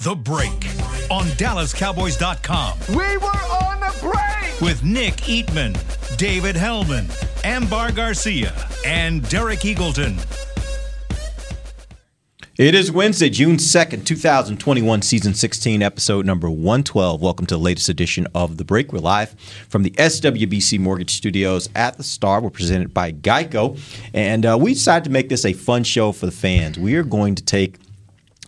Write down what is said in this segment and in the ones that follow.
The Break on DallasCowboys.com We were on the break. with Nick Eatman, David Helman, Ambar Garcia, and Derek Eagleton. It is Wednesday, June 2nd, 2021, season 16, episode number 112. Welcome to the latest edition of The Break. We're live from the SWBC Mortgage Studios at the Star. We're presented by Geico. And uh, we decided to make this a fun show for the fans. We are going to take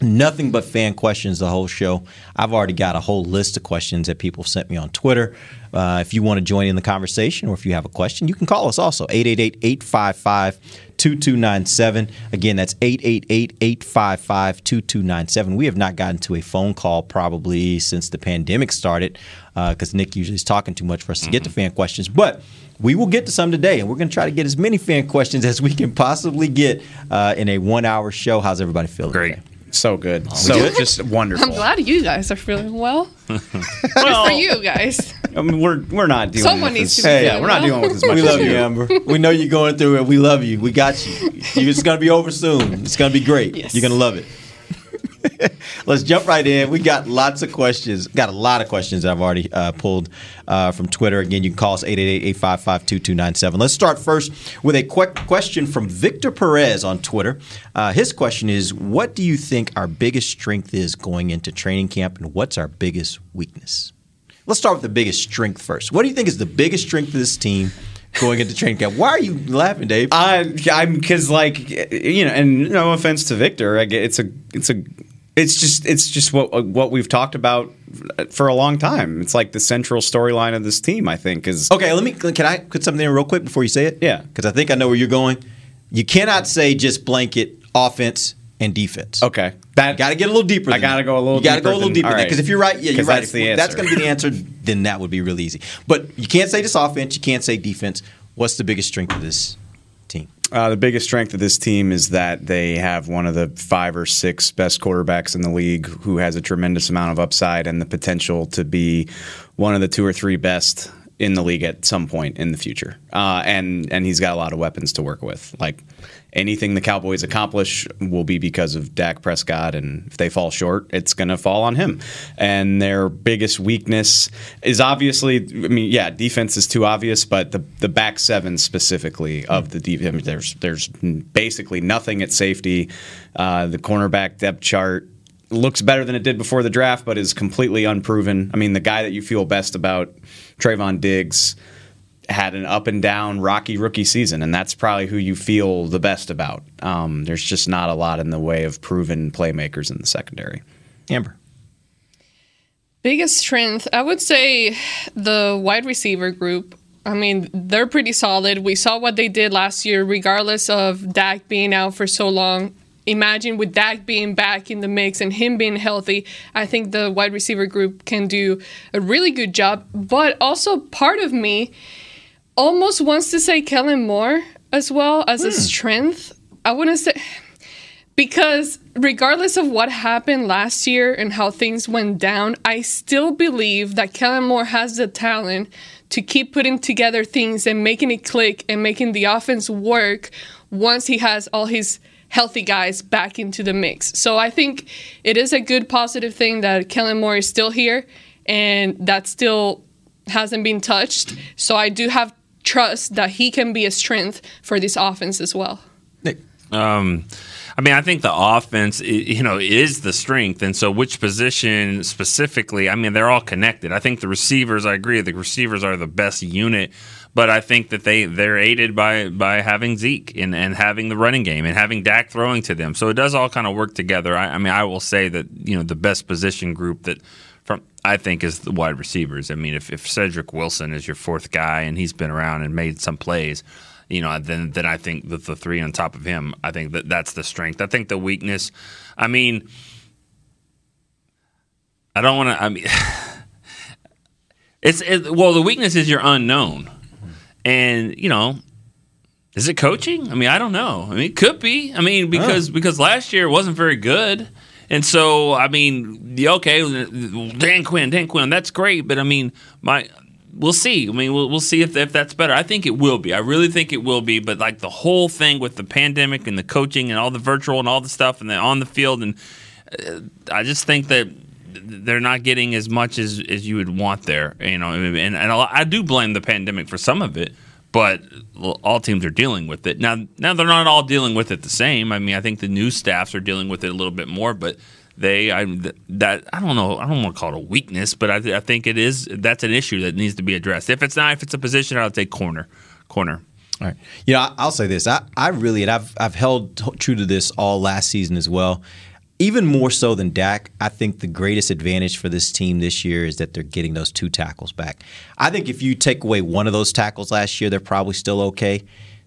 Nothing but fan questions the whole show. I've already got a whole list of questions that people sent me on Twitter. Uh, if you want to join in the conversation or if you have a question, you can call us also 888 855 2297. Again, that's 888 855 2297. We have not gotten to a phone call probably since the pandemic started because Nick usually is talking too much for us to get to fan questions. But we will get to some today, and we're going to try to get as many fan questions as we can possibly get uh, in a one hour show. How's everybody feeling? Great. today? So good. Oh, so good? just wonderful. I'm glad you guys are feeling well. Good for you guys. I mean, we're we're not dealing Someone with needs this. to be yeah, feeling we're not dealing with as much We as love you, do. Amber. We know you're going through it. We love you. We got you. You- It's going to be over soon. It's going to be great. Yes. You're going to love it. Let's jump right in. We got lots of questions. Got a lot of questions that I've already uh, pulled uh, from Twitter. Again, you can call us 888-855-2297. Let's start first with a quick question from Victor Perez on Twitter. Uh, his question is, what do you think our biggest strength is going into training camp, and what's our biggest weakness? Let's start with the biggest strength first. What do you think is the biggest strength of this team going into training camp? Why are you laughing, Dave? I, I'm because like you know, and no offense to Victor, it's a it's a it's just it's just what what we've talked about for a long time. It's like the central storyline of this team. I think is Okay, let me. Can I put something in real quick before you say it? Yeah. because I think I know where you're going. You cannot say just blanket offense and defense. okay. That Got to get a little deeper. I gotta go a little You got to go a little than- deeper because right. if you're right, yeah, you're right. that's That's going to be the answer. Then that would be real easy. But you can't say just offense. You can't say defense. What's the biggest strength of this? Uh, the biggest strength of this team is that they have one of the five or six best quarterbacks in the league who has a tremendous amount of upside and the potential to be one of the two or three best in the league at some point in the future. Uh, and and he's got a lot of weapons to work with. Like anything the Cowboys accomplish will be because of Dak Prescott, and if they fall short, it's going to fall on him. And their biggest weakness is obviously, I mean, yeah, defense is too obvious, but the the back seven specifically of the defense, I mean, there's there's basically nothing at safety. Uh, the cornerback depth chart looks better than it did before the draft, but is completely unproven. I mean, the guy that you feel best about, Trevon Diggs, had an up and down rocky rookie season, and that's probably who you feel the best about. Um, there's just not a lot in the way of proven playmakers in the secondary. Amber. Biggest strength, I would say the wide receiver group. I mean, they're pretty solid. We saw what they did last year, regardless of Dak being out for so long. Imagine with Dak being back in the mix and him being healthy, I think the wide receiver group can do a really good job. But also, part of me almost wants to say Kellen Moore as well as a hmm. strength. I wouldn't say because regardless of what happened last year and how things went down, I still believe that Kellen Moore has the talent to keep putting together things and making it click and making the offense work once he has all his healthy guys back into the mix. So I think it is a good positive thing that Kellen Moore is still here and that still hasn't been touched. So I do have trust that he can be a strength for this offense as well. Nick. Um, I mean, I think the offense, you know, is the strength, and so which position specifically? I mean, they're all connected. I think the receivers. I agree. The receivers are the best unit, but I think that they they're aided by by having Zeke and and having the running game and having Dak throwing to them. So it does all kind of work together. I, I mean, I will say that you know the best position group that. From I think is the wide receivers. I mean, if, if Cedric Wilson is your fourth guy and he's been around and made some plays, you know, then then I think that the three on top of him, I think that that's the strength. I think the weakness, I mean, I don't want to. I mean, it's it, well, the weakness is your unknown. And you know, is it coaching? I mean, I don't know. I mean, it could be. I mean, because because last year it wasn't very good. And so, I mean, the okay, Dan Quinn, Dan Quinn, that's great, but I mean, my we'll see. I mean, we'll, we'll see if, if that's better. I think it will be. I really think it will be. But like the whole thing with the pandemic and the coaching and all the virtual and all the stuff and the on the field, and uh, I just think that they're not getting as much as, as you would want there. You know, and, and I do blame the pandemic for some of it. But all teams are dealing with it now. Now they're not all dealing with it the same. I mean, I think the new staffs are dealing with it a little bit more, but they I that I don't know I don't want to call it a weakness, but I, I think it is that's an issue that needs to be addressed. If it's not, if it's a position, I'll take corner, corner. All right. You know, I'll say this. I, I really, and I've, I've held t- true to this all last season as well. Even more so than Dak, I think the greatest advantage for this team this year is that they're getting those two tackles back. I think if you take away one of those tackles last year, they're probably still okay.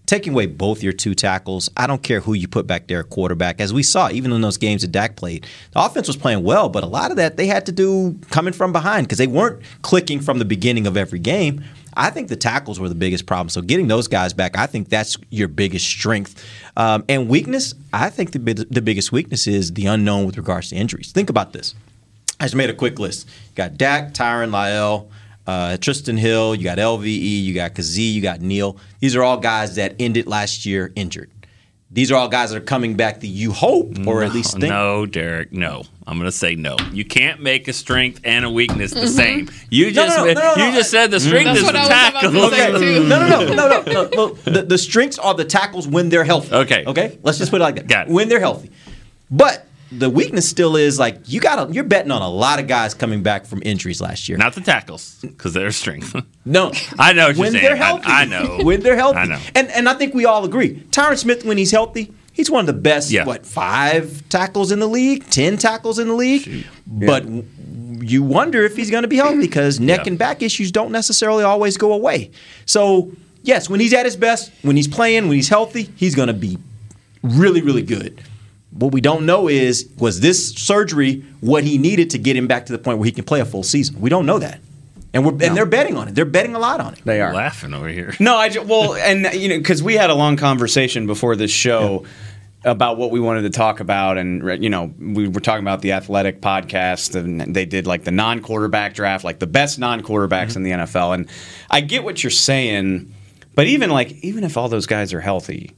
Taking away both your two tackles, I don't care who you put back there at quarterback. As we saw, even in those games that Dak played, the offense was playing well, but a lot of that they had to do coming from behind because they weren't clicking from the beginning of every game. I think the tackles were the biggest problem. So getting those guys back, I think that's your biggest strength. Um, and weakness, I think the, the biggest weakness is the unknown with regards to injuries. Think about this. I just made a quick list. You got Dak, Tyron, Lyle, uh, Trysten Hill, you got LVE, you got Kazee, you got Neal. These are all guys that ended last year injured. These are all guys that are coming back that you hope, or at least think. No, Derek, no. I'm going to say no. You can't make a strength and a weakness the mm-hmm. same. You just no, no, no, you no. just said the mm-hmm. strength That's is what the I was about to tackle. say, too. No, no, no, no, no, no. no. The, the strengths are the tackles when they're healthy. Okay. Okay. Let's just put it like that. Got it. When they're healthy. But the weakness still is like you got. You're betting on a lot of guys coming back from injuries last year. Not the tackles, because they're strength. No, I know what you're when they're I- healthy. I know. when they're healthy. I know. And and I think we all agree. Tyron Smith, when he's healthy, he's one of the best. Yeah. What five tackles in the league? Ten tackles in the league. But you wonder if he's going to be healthy because neck Yeah. and back issues don't necessarily always go away. So yes, when he's at his best, when he's playing, when he's healthy, he's going to be really, really good. What we don't know is was this surgery what he needed to get him back to the point where he can play a full season? We don't know that, and we're and they're betting on it. They're betting a lot on it. They are. laughing over here. No, I ju- well, and you know, because we had a long conversation before this show about what we wanted to talk about, and you know, we were talking about the athletic podcast, and they did like the non-quarterback draft, like the best non-quarterbacks mm-hmm. in the NFL, and I get what you're saying, but even like even if all those guys are healthy.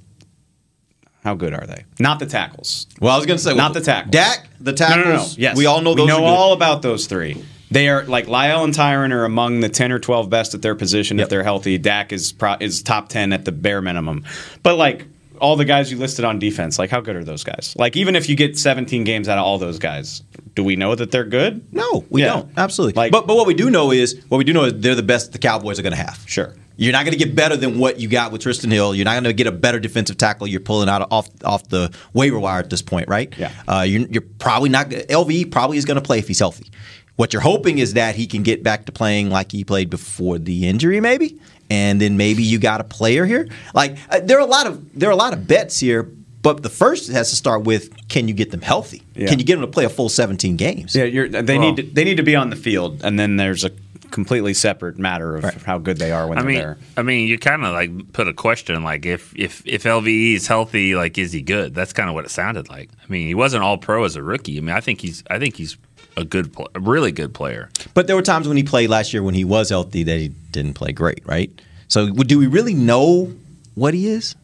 How good are they? Not the tackles. Well, I was going to say Not the tackles. Dak, the tackles. no, no. no. Yes, we all know we know all about those three. They are like Lyle and Tyron are among the ten or twelve best at their position Yep. if they're healthy. Dak is pro- is top ten at the bare minimum. But like all the guys you listed on defense, like how good are those guys? Like even if you get seventeen games out of all those guys, do we know that they're good? No, we Yeah. don't. Absolutely. Like- but but what we do know is what we do know is they're the best the Cowboys are going to have. Sure. You're not going to get better than what you got with Trysten Hill. You're not going to get a better defensive tackle. You're pulling out off off the waiver wire at this point, right? Yeah. Uh, you're, you're probably not. LVE probably is going to play if he's healthy. What you're hoping is that he can get back to playing like he played before the injury, maybe, and then maybe you got a player here. Like uh, there are a lot of there are a lot of bets here, but the first has to start with can you get them healthy? Yeah. Can you get them to play a full 17 games? Yeah, you're, they Well- need to, they need to be on the field, and then there's a completely separate matter of Right. how good they are when I they're mean, there. I mean, you kind of like put a question like if if if LVE is healthy, like is he good? That's kind of what it sounded like. I mean, he wasn't all pro as a rookie. I mean, I think he's I think he's a good, pl- a really good player. But there were times when he played last year when he was healthy that he didn't play great, right? So do we really know what he is?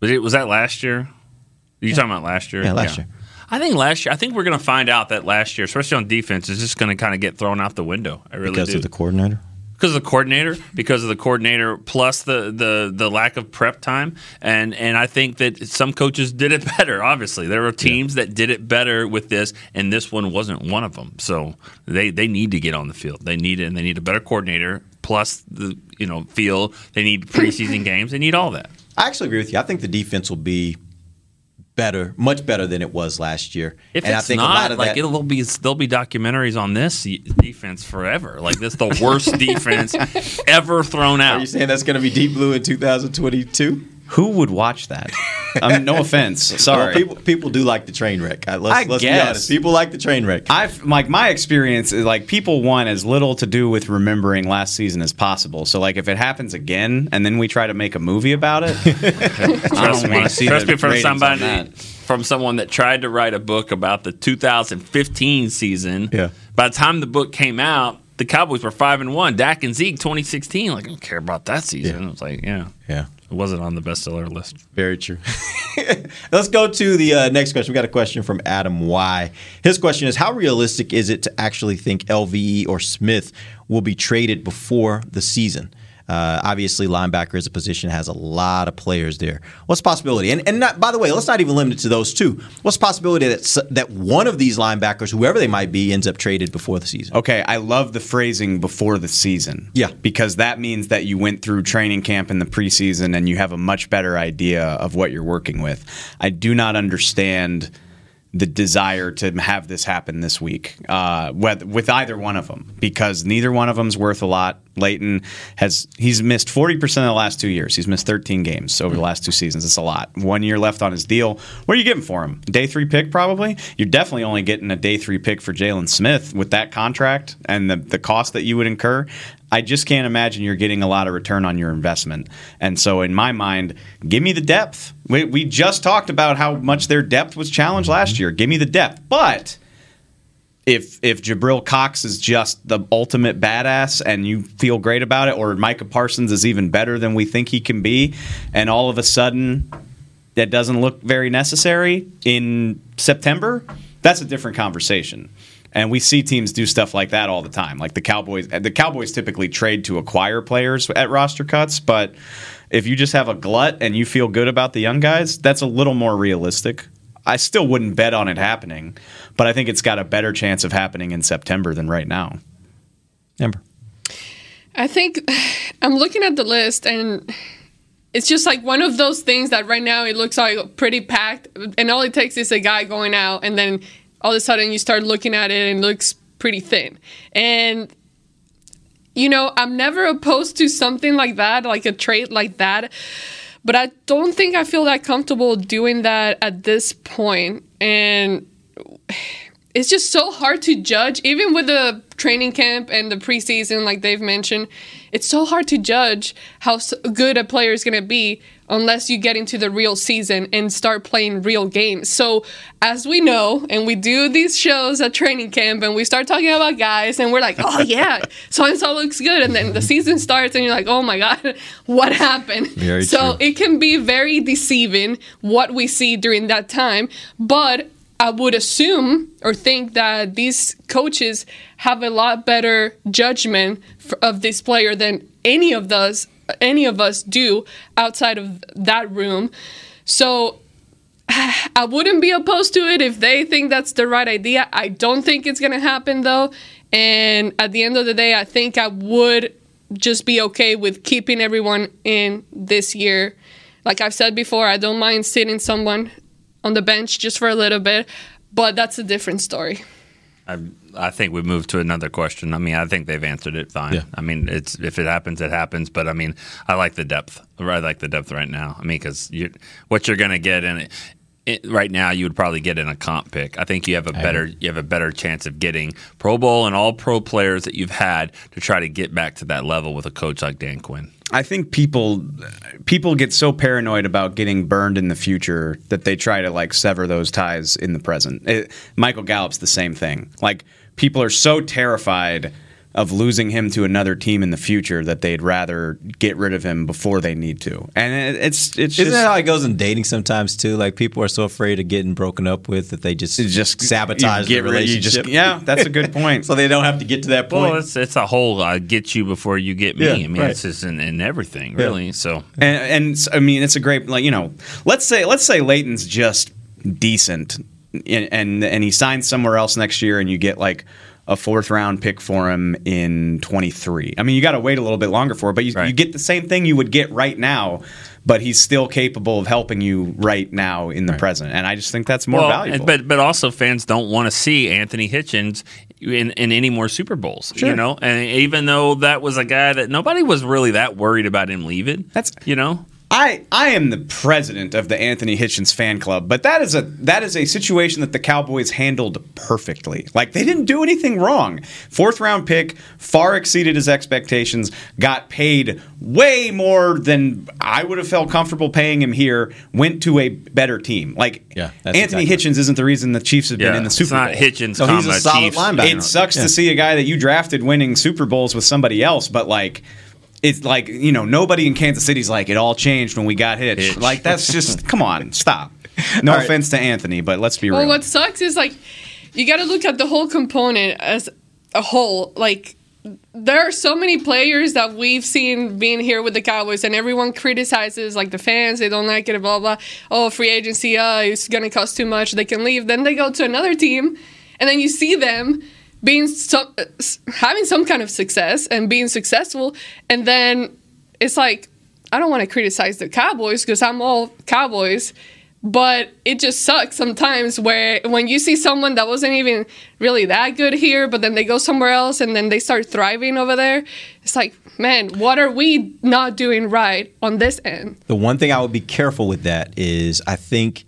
Was it was that last year? Are you talking about last year? Yeah, last year. I think last year. I think we're going to find out that last year, especially on defense, is just going to kind of get thrown out the window. I really Because do. of the coordinator? because of the coordinator, because of the coordinator, plus the, the the lack of prep time, and and I think that some coaches did it better. Obviously, there were teams that did it better with this, and this one wasn't one of them. So they they need to get on the field. They need it, and they need a better coordinator. Plus the you know feel they need preseason games. They need all that. I actually agree with you. I think the defense will be better, much better than it was last year. If and it's I think not, a lot of like that, it'll be there'll be documentaries on this defense forever. Like this, the worst defense ever thrown out. Are you saying that's going to be deep blue in 2022? Who would watch that? um, no offense. Sorry. Well, people people do like the train wreck. I- Let's, I let's be guess. honest. People like the train wreck. I've like my experience is like people want as little to do with remembering last season as possible. So like if it happens again and then we try to make a movie about it, I Trust don't me, want to see trust the me from ratings on somebody that. from someone that tried to write a book about the 2015 season. Yeah. By the time the book came out, the Cowboys were five and one. Dak and Zeke 2016. Like I don't care about that season. It was like, yeah, yeah. It wasn't on the bestseller list. Very true. Let's go to the uh, next question. We got a question from Adam Y. His question is How realistic is it to actually think LVE or Smith will be traded before the season? Uh, obviously, linebacker as a position has a lot of players there. What's the possibility? And, and not, by the way, let's not even limit it to those two. What's the possibility that that one of these linebackers, whoever they might be, ends up traded before the season? Okay, I love the phrasing before the season. Yeah. Because that means that you went through training camp in the preseason and you have a much better idea of what you're working with. I do not understand the desire to have this happen this week uh, with, with either one of them because neither one of them's worth a lot. Leighton has he's missed 40% of the last two years. He's missed 13 games over the last two seasons. It's a lot. One year left on his deal. What are you getting for him? Day three pick probably. You're definitely only getting a day three pick for Jaylon Smith with that contract and the the cost that you would incur. I just can't imagine you're getting a lot of return on your investment. And so, in my mind, give me the depth. We, we just talked about how much their depth was challenged mm-hmm. last year. Give me the depth. But if if Jabril Cox is just the ultimate badass and you feel great about it, or Micah Parsons is even better than we think he can be, and all of a sudden that doesn't look very necessary in September, that's a different conversation. And we see teams do stuff like that all the time. Like the Cowboys, uh, the Cowboys typically trade to acquire players at roster cuts, but if you just have a glut and you feel good about the young guys, that's a little more realistic. I still wouldn't bet on it happening, but I think it's got a better chance of happening in September than right now. Amber. I think I'm looking at the list and it's just like one of those things that right now it looks like pretty packed and all it takes is a guy going out and then all of a sudden you start looking at it and it looks pretty thin. And you know, I'm never opposed to something like that, like a trait like that. But I don't think I feel that comfortable doing that at this point. And it's just so hard to judge, even with the training camp and the preseason, like they've mentioned. It's so hard to judge how good a player is going to be unless you get into the real season and start playing real games. So, as we know, and we do these shows at training camp and we start talking about guys, and we're like, oh, yeah, so and so looks good. And then the season starts, and you're like, oh my God, what happened? Very so, true. it can be very deceiving what we see during that time. But I would assume or think that these coaches have a lot better judgment of this player than any of us any of us do outside of that room. So I wouldn't be opposed to it if they think that's the right idea. I don't think it's going to happen though. And at the end of the day, I think I would just be okay with keeping everyone in this year. Like I've said before, I don't mind sitting someone on the bench just for a little bit, but that's a different story. I, I think we move to another question. I mean, I think they've answered it fine. Yeah. I mean, it's if it happens, it happens. But I mean, I like the depth. I like the depth right now. I mean, because you, what you're going to get in it, right now, you would probably get in a comp pick. I think you have a better you have a better chance of getting Pro Bowl and All Pro players that you've had to try to get back to that level with a coach like Dan Quinn. I think people people get so paranoid about getting burned in the future that they try to like sever those ties in the present. It, Michael Gallup's the same thing. Like people are so terrified of losing him to another team in the future that they'd rather get rid of him before they need to. And it, it's it's Isn't just that how it goes in dating sometimes too? Like people are so afraid of getting broken up with that they just just sabotage you the get rid- relationship. just- yeah, that's a good point. so they don't have to get to that point. Well, it's it's a whole uh, get you before you get me. Yeah, I mean, right. it's just in, in everything really. So and, and s- I mean, it's a great like you know. Let's say let's say Leighton's just decent, and and, and he signs somewhere else next year, and you get like a fourth round pick for him in 23. I mean, you got to wait a little bit longer for it, but you, Right. you get the same thing you would get right now. But he's still capable of helping you right now in the present, and I just think that's more well, valuable. But but also fans don't want to see Anthony Hitchens in, in any more Super Bowls. You know, and even though that was a guy that nobody was really that worried about him leaving. That's- you know. I I am the president of the Anthony Hitchens fan club, but that is a that is a situation that the Cowboys handled perfectly. Like they didn't do anything wrong. Fourth round pick far exceeded his expectations, got paid way more than I would have felt comfortable paying him here, went to a better team. Like Yeah, Anthony exactly Hitchens isn't the reason the Chiefs have been Yeah, in the it's Super not Bowl. Hitchens, No, he's a solid Chiefs. linebacker. It sucks Yeah. to see a guy that you drafted winning Super Bowls with somebody else, but like it's like you know nobody in Kansas City's like it all changed when we got Hitch. Hitch. Like that's just come on, stop. No All right. offense to Anthony, but let's be real. Well, what sucks is like you got to look at the whole component as a whole. Like there are so many players that we've seen being here with the Cowboys, and everyone criticizes like the fans. They don't like it. Blah blah. Oh, free agency. Uh, it's gonna cost too much. They can leave. Then they go to another team, and then you see them being some having some kind of success and being successful, and then it's like I don't want to criticize the Cowboys because I'm all Cowboys, but it just sucks sometimes where when you see someone that wasn't even really that good here, but then they go somewhere else and then they start thriving over there. It's like, man, what are we not doing right on this end? The one thing I would be careful with that is I think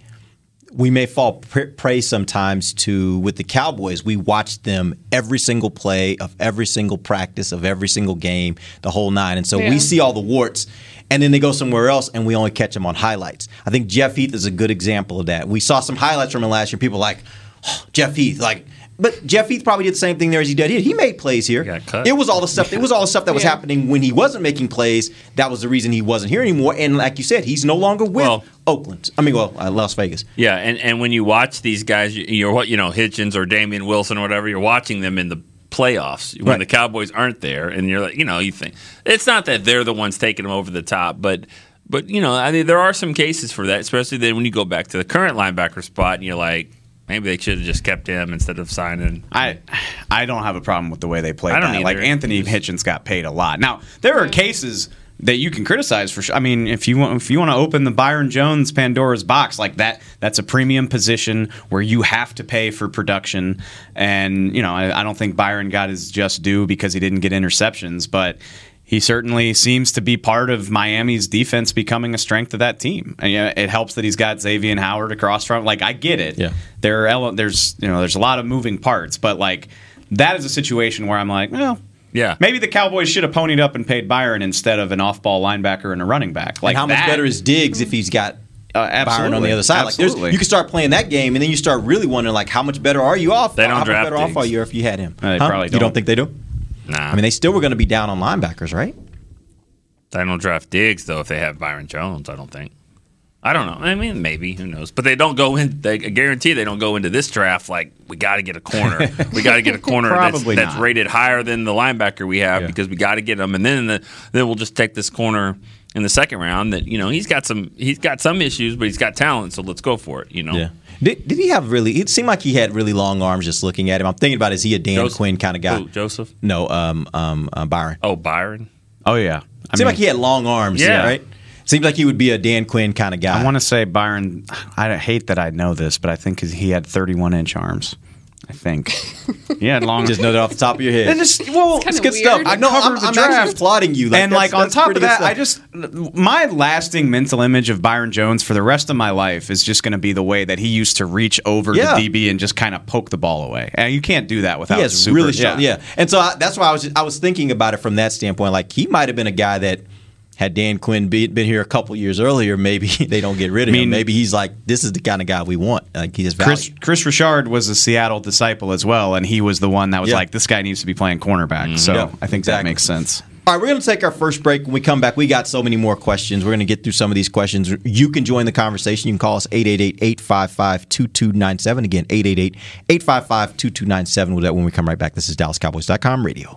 we may fall prey sometimes to with the Cowboys. We watch them every single play of every single practice of every single game, the whole nine, and so Yeah. we see all the warts. And then they go somewhere else, and we only catch them on highlights. I think Jeff Heath is a good example of that. We saw some highlights from him last year. People were like "Oh, Jeff Heath, like, but Jeff Heath probably did the same thing there as he did here. He made plays here. Got cut. It was all the stuff. It was all the stuff that was Yeah. happening when he wasn't making plays. That was the reason he wasn't here anymore. And like you said, he's no longer with Well- Oakland. I mean, well, uh, Las Vegas. Yeah, and, and when you watch these guys, you- you're what you know Hitchens or Damien Wilson or whatever, you're watching them in the playoffs when Right. the Cowboys aren't there, and you're like, you know, you think it's not that they're the ones taking them over the top, but but you know, I mean, there are some cases for that, especially then when you go back to the current linebacker spot, and you're like, maybe they should have just kept him instead of signing. I I don't have a problem with the way they played I don't that. Like. Anthony Hitchens got paid a lot. Now there are cases that you can criticize for sure. I mean, if you want if you want to open the Byron Jones Pandora's box like that, that's a premium position where you have to pay for production. And you know, I, I don't think Byron got his just due because he didn't get interceptions, but. He certainly seems to be part of Miami's defense becoming a strength of that team. And, yeah, it helps that he's got Xavier Howard across from. Like I get it. Yeah. There are ele- there's you know there's a lot of moving parts, but like that is a situation where I'm like, well, Yeah. maybe the Cowboys should have ponied up and paid Byron instead of an off-ball linebacker and a running back. Like and how much better is Diggs if he's got Uh, Byron on the other side? Like, Absolutely. you can start playing that game, and then you start really wondering, like, how much better are you off? They don't how much draft better off Diggs. are you if you had him? No, they Huh? probably You don't don't. think they do? Nah, I mean, they still were going to be down on linebackers, right? they don't draft Diggs though if they have Byron Jones. I don't think. I don't know. I mean, maybe who knows? But they don't go in. They I guarantee they don't go into this draft like we got to get a corner. we got to get a corner that's, that's rated higher than the linebacker we have Yeah. because we got to get him. And then the, then we'll just take this corner in the second round. That you know he's got some he's got some issues, but he's got talent. So let's go for it. You know. Did, did he have really? It seemed like he had really long arms. Just looking at him, I'm thinking about is he a Dan Joseph- Quinn kind of guy? Who, Joseph. No, um, um, uh, Byron. Oh, Byron. Oh yeah, I Seemed mean, like he had long arms. Yeah, Yeah. right. Seems like he would be a Dan Quinn kind of guy. I want to say Byron. I hate that I know this, but I think he had 31 inch arms. I think Yeah, had long. just know that off the top of your head. And just well, kinda it's good weird. stuff. I I know, know. I'm- I'm actually applauding you. Like, and like on top of that, I just my lasting mental image of Byron Jones for the rest of my life is just going to be the way that he used to reach over Yeah. the DB and just kind of poke the ball away. And you can't do that without he has super, really strong. Yeah. and so I, that's why I was I was thinking about it from that standpoint. Like he might have been a guy that had Dan Quinn be, been here a couple years earlier, maybe they don't get rid of I mean- him. Maybe he's like, this is the kind of guy we want. Like he has value. Kris Kris Richard was a Seattle disciple as well, and he was the one that was Yeah. like, "This guy needs to be playing cornerback." Mm-hmm. So Yeah, I think exactly. that makes sense. All right, we're going to take our first break. When we come back, we got so many more questions. We're going to get through some of these questions. You can join the conversation. You can call us 888-855-2297. Again, 888-855-2297. We'll do that when we come right back. This is DallasCowboys.com radio.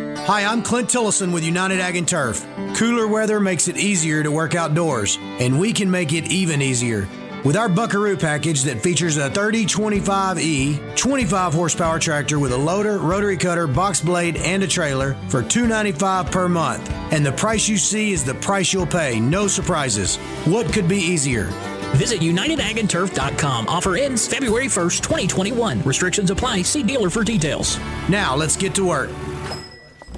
Hi, I'm Clint Tillison with United Ag and Turf. Cooler weather makes it easier to work outdoors, and we can make it even easier. With our Buckaroo package that features a 3025E 25 horsepower tractor with a loader, rotary cutter, box blade, and a trailer for 295 per month. And the price you see is the price you'll pay, no surprises. What could be easier? Visit UnitedAgAndTurf.com. Offer ends February 1st, 2021. Restrictions apply. See dealer for details. Now let's get to work.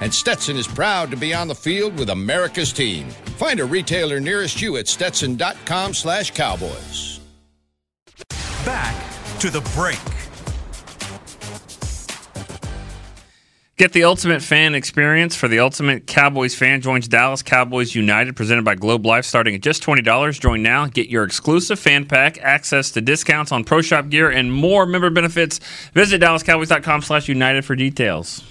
and Stetson is proud to be on the field with America's team. Find a retailer nearest you at stetson.com slash cowboys. Back to the break. Get the ultimate fan experience for the ultimate Cowboys fan. Joins Dallas Cowboys United, presented by Globe Life, starting at just twenty dollars. Join now. Get your exclusive fan pack, access to discounts on pro shop gear, and more member benefits. Visit DallasCowboys.com slash United for details.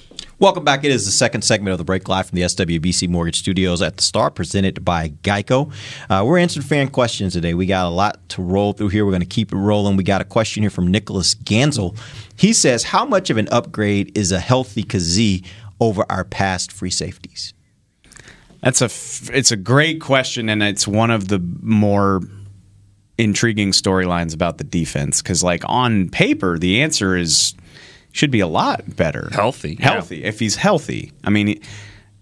Welcome back. It is the second segment of the break live from the SWBC Mortgage Studios at the Star, presented by Geico. Uh, we're answering fan questions today. We got a lot to roll through here. We're going to keep it rolling. We got a question here from Nicholas Gansel. He says, "How much of an upgrade is a healthy Kazee over our past free safeties?" That's a f- it's a great question, and it's one of the more intriguing storylines about the defense because, like on paper, the answer is should be a lot better, healthy, healthy. If he's healthy, I mean,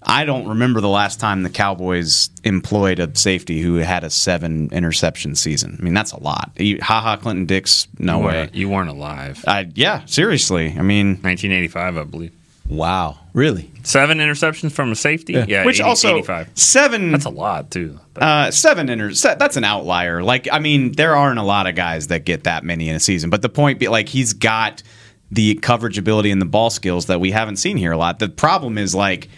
I don't remember the last time the Cowboys employed a safety who had a seven interception season. I mean, that's a lot. Ha ha, Clinton Dix, no you way. Weren't, you weren't alive. I, yeah, seriously. I mean, 1985, I believe. Wow, really? Seven interceptions from a safety? Yeah, yeah which 80, also 85. seven. That's a lot too. Uh, seven inter. That's an outlier. Like, I mean, there aren't a lot of guys that get that many in a season. But the point, be like, he's got the coverage ability and the ball skills that we haven't seen here a lot. The problem is like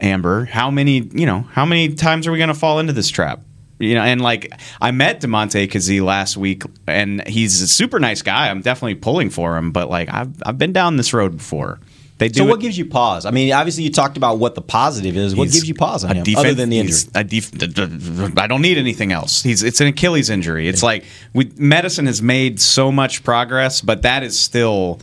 Amber, how many you know how many times are we going to fall into this trap? You know, and like I met Damontae Kazee last week, and he's a super nice guy. I'm definitely pulling for him, but like I've I've been down this road before. They do so what it, gives you pause? I mean, obviously you talked about what the positive is. What gives you pause on him, defense, other than the injury? A def- I don't need anything else. He's it's an Achilles injury. It's like we, medicine has made so much progress, but that is still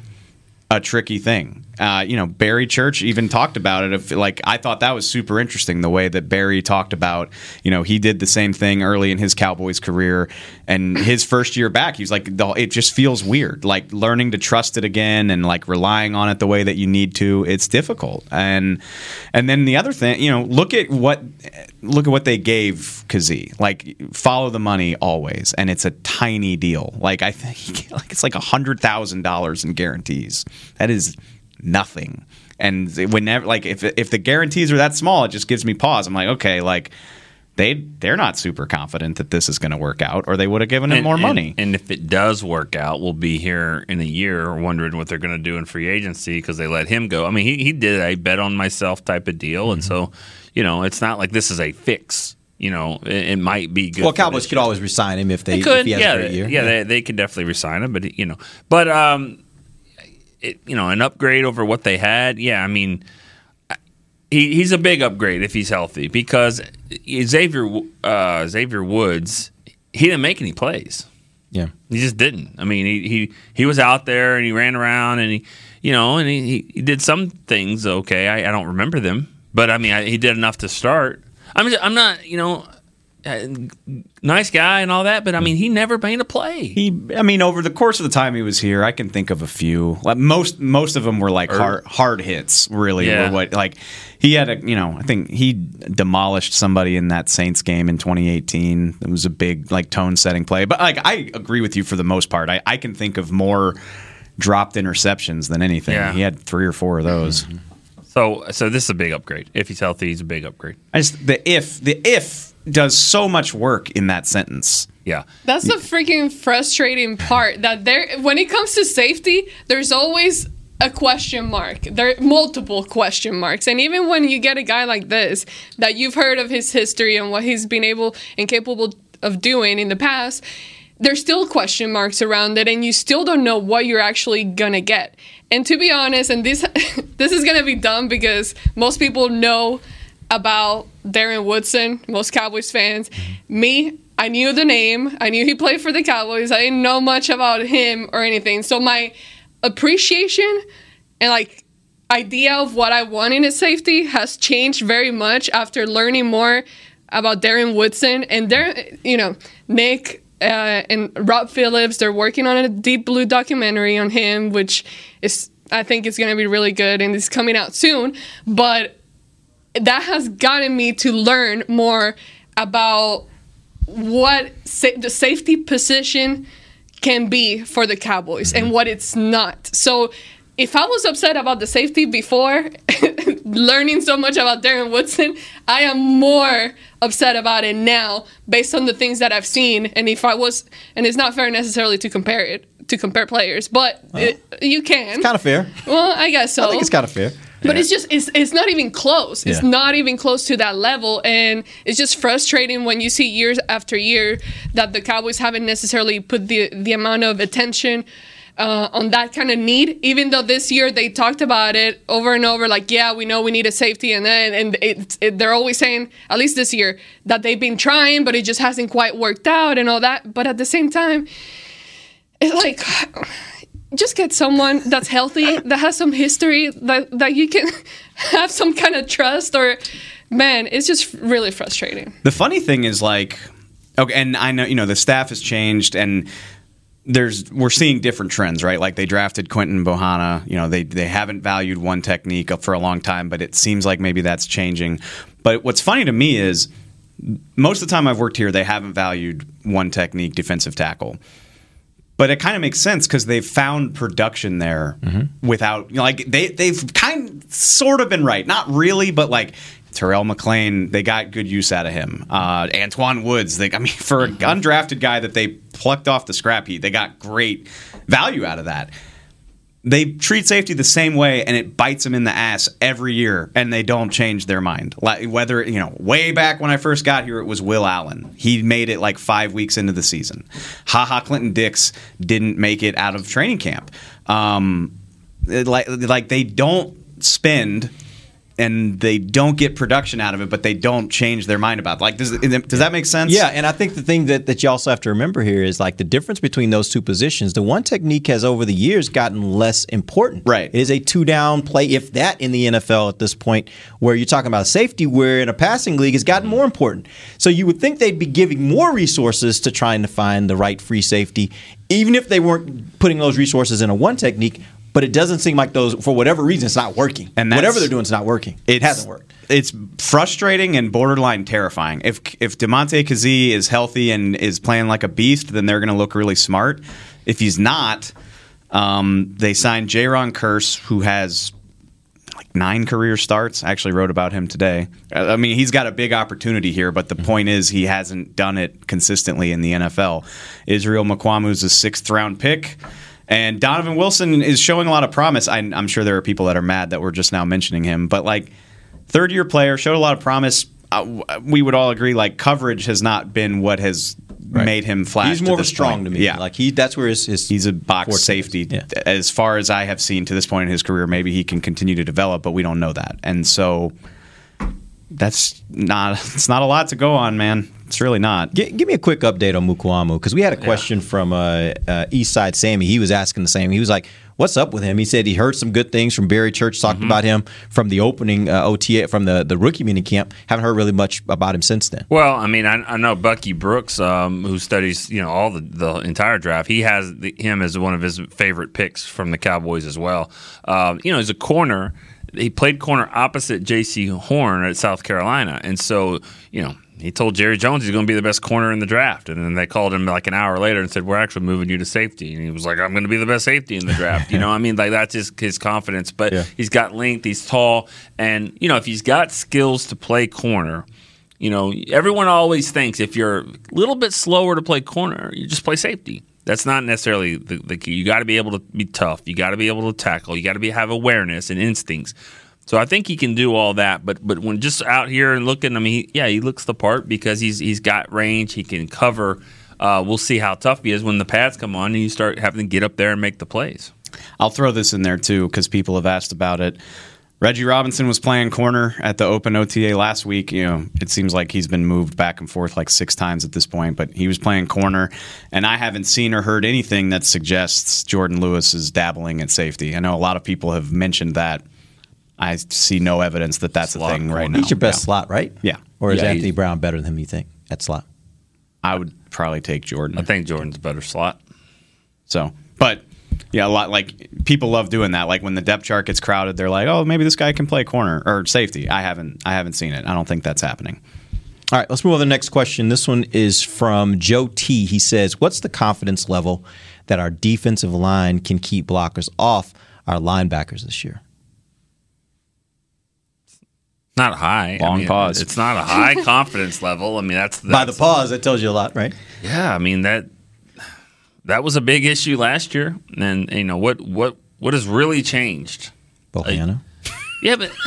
a tricky thing. Uh, you know, Barry Church even talked about it. If like I thought that was super interesting the way that Barry talked about. You know, he did the same thing early in his Cowboys career, and his first year back, he was like, it just feels weird. Like learning to trust it again and like relying on it the way that you need to. It's difficult. And and then the other thing, you know, look at what look at what they gave Kazee. Like follow the money always, and it's a tiny deal. Like I think like it's like a hundred thousand dollars in guarantees. That is nothing. And whenever like if if the guarantees are that small, it just gives me pause. I'm like, okay, like they they're not super confident that this is going to work out, or they would have given him and, more and, money. And if it does work out, we'll be here in a year wondering what they're going to do in free agency because they let him go. I mean, he he did a bet on myself type of deal, mm-hmm. and so you know, it's not like this is a fix. You know, it, it might be good. Well, Cowboys could always resign him if they, they could. If he has yeah, a great year. yeah, yeah. They, they could definitely resign him, but you know, but um, it, you know, an upgrade over what they had. Yeah, I mean, he, he's a big upgrade if he's healthy because Xavier uh, Xavier Woods he didn't make any plays. Yeah, he just didn't. I mean, he he, he was out there and he ran around and he you know and he, he did some things okay. I, I don't remember them, but I mean, I, he did enough to start. I'm just, I'm not you know uh, nice guy and all that, but I mean, he never made a play. He, I mean, over the course of the time he was here, I can think of a few. Like most, most of them were like hard, hard hits. Really, Yeah. what like he had a, you know, I think he demolished somebody in that Saints game in 2018. It was a big like tone setting play. But like, I agree with you for the most part. I, I can think of more dropped interceptions than anything. Yeah. He had three or four of those. So, so this is a big upgrade. If he's healthy, he's a big upgrade. I just the if the if does so much work in that sentence. Yeah. That's the freaking frustrating part that there when it comes to safety, there's always a question mark. There are multiple question marks. And even when you get a guy like this that you've heard of his history and what he's been able and capable of doing in the past, there's still question marks around it and you still don't know what you're actually going to get. And to be honest, and this this is going to be dumb because most people know about Darren Woodson, most Cowboys fans. Me, I knew the name. I knew he played for the Cowboys. I didn't know much about him or anything. So my appreciation and like idea of what I want in a safety has changed very much after learning more about Darren Woodson and Darren, you know, Nick uh, and Rob Phillips. They're working on a Deep Blue documentary on him, which is I think is going to be really good and it's coming out soon. But that has gotten me to learn more about what sa- the safety position can be for the Cowboys and mm-hmm. what it's not. So if I was upset about the safety before learning so much about Darren Woodson, I am more upset about it now based on the things that I've seen. And if I was, and it's not fair necessarily to compare it to compare players, but it, you can. It's kind of fair. Well, I guess so. I think it's kind of fair. But it's just it's it's not even close. It's Yeah. not even close to that level, and it's just frustrating when you see years after year that the Cowboys haven't necessarily put the the amount of attention. Uh, on that kind of need, even though this year they talked about it over and over, like yeah, we know we need a safety, and then and it, it, they're always saying, at least this year, that they've been trying, but it just hasn't quite worked out and all that. But at the same time, it's like just get someone that's healthy that has some history that that you can have some kind of trust or man it's just really frustrating The funny thing is like okay, and I know you know the staff has changed and there's we're seeing different trends, right? Like they drafted Quinton Bohanna. you know, they they haven't valued one technique for a long time, but it seems like maybe that's changing. But what's funny to me is most of the time I've worked here, they haven't valued one technique defensive tackle. But it kind of makes sense because they've found production there without you know, like they they've kind sort of been right, not really, but like Terrell McClain, they got good use out of him. Uh, Antwaun Woods, they I mean for an undrafted guy that they plucked off the scrap heap, they got great value out of that. They treat safety the same way, and it bites them in the ass every year, and they don't change their mind. Like whether you know, way back when I first got here, it was Will Allen. He made it like five weeks into the season. Ha Ha Clinton Dix didn't make it out of training camp. Um, like like they don't spend and they don't get production out of it, but they don't change their mind about it. Like, does, does that make sense? Yeah, and I think the thing that, that you also have to remember here is like the difference between those two positions. The one technique has over the years gotten less important. Right. It is a two down play, if that, in the NFL at this point, where you're talking about safety, where in a passing league has gotten more important. So you would think they'd be giving more resources to trying to find the right free safety, even if they weren't putting those resources in a one technique. But it doesn't seem like those, for whatever reason, it's not working. And that's- whatever they're doing is not working. It hasn't worked. It's frustrating and borderline terrifying. If if Damontae Kazee is healthy and is playing like a beast, then they're going to look really smart. If he's not, um, they signed Jayron Kearse, who has like nine career starts. I actually wrote about him today. I mean, he's got a big opportunity here, but the point is he hasn't done it consistently in the NFL. Israel Mukuamu's a sixth round pick. And Donovan Wilson is showing a lot of promise. I, I'm sure there are people that are mad that we're just now mentioning him, but like third year player, showed a lot of promise. Uh, we would all agree, like coverage has not been what has made him flash. He's more to of a strong point. to me. Yeah, Like he, that's where his, his he's a box safety. Yeah. As far as I have seen to this point in his career, maybe he can continue to develop, but we don't know that. And so that's not it's not a lot to go on, man. It's really not. Gi- give me a quick update on Mukuamu because we had a question from uh, uh, Eastside Sammy. He was asking the same. He was like, what's up with him. He said he heard some good things from Barry Church Talked Mm-hmm. about him from the opening uh, OTA from the the rookie mini camp. Haven't heard really much about him since then. Well, I mean, I, I know Bucky Brooks, um, who studies you know all the, the entire draft. He has the, him as one of his favorite picks from the Cowboys as well. Um, you know, he's a corner, he played corner opposite Jaycee Horn at South Carolina, and so you know. He told Jerry Jones he's going to be the best corner in the draft, and then they called him like an hour later and said, "We're actually moving you to safety." And he was like, "I'm going to be the best safety in the draft." You know, I mean, like that's just his confidence. But he's got length, he's tall, and you know, if he's got skills to play corner, you know, everyone always thinks if you're a little bit slower to play corner, you just play safety. That's not necessarily the, the key. You got to be able to be tough. You got to be able to tackle. You got to be have awareness and instincts. So I think he can do all that. But but when just out here and looking, I mean, he, yeah, he looks the part because he's he's got range. He can cover. Uh, we'll see how tough he is when the pads come on and you start having to get up there and make the plays. I'll throw this in there too because people have asked about it. Reggie Robinson was playing corner at the Open OTA last week. You know, it seems like he's been moved back and forth like six times at this point, but he was playing corner, and I haven't seen or heard anything that suggests Jourdan Lewis is dabbling at safety. I know a lot of people have mentioned that. I see no evidence that that's a thing right now. He's your best Yeah. slot, right? Yeah. Or is Yeah, Anthony Brown better than him? You think at slot? I would probably take Jourdan. I think Jourdan's a better slot. So, but yeah, a lot like people love doing that. Like when the depth chart gets crowded, they're like, "Oh, maybe this guy can play corner or safety." I haven't, I haven't seen it. I don't think that's happening. All right, let's move on to the next question. This one is from Joe T. He says, What's the confidence level that our defensive line can keep blockers off our linebackers this year? Not high. I Long mean, pause. It's not a high confidence level. I mean, that's, By the pause, that tells you a lot, right? Yeah, I mean that that was a big issue last year, and you know what what what has really changed? Bohanna. Yeah, but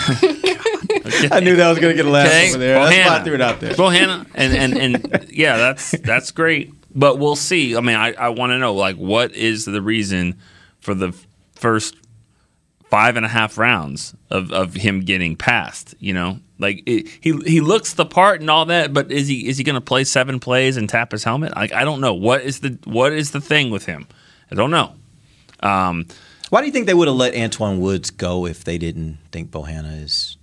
I knew that was going to get a laugh Okay, over there. That's why I threw it out there. Bohanna, and and and yeah, that's that's great. But we'll see. I mean, I, I want to know like what is the reason for the first five and a half rounds of, of him getting passed? You know, like it, he he looks the part and all that, but is he is he going to play seven plays and tap his helmet? Like I don't know what is the what is the thing with him? I don't know. Um, Why do you think they would have let Antwaun Woods go if they didn't think Bohanna is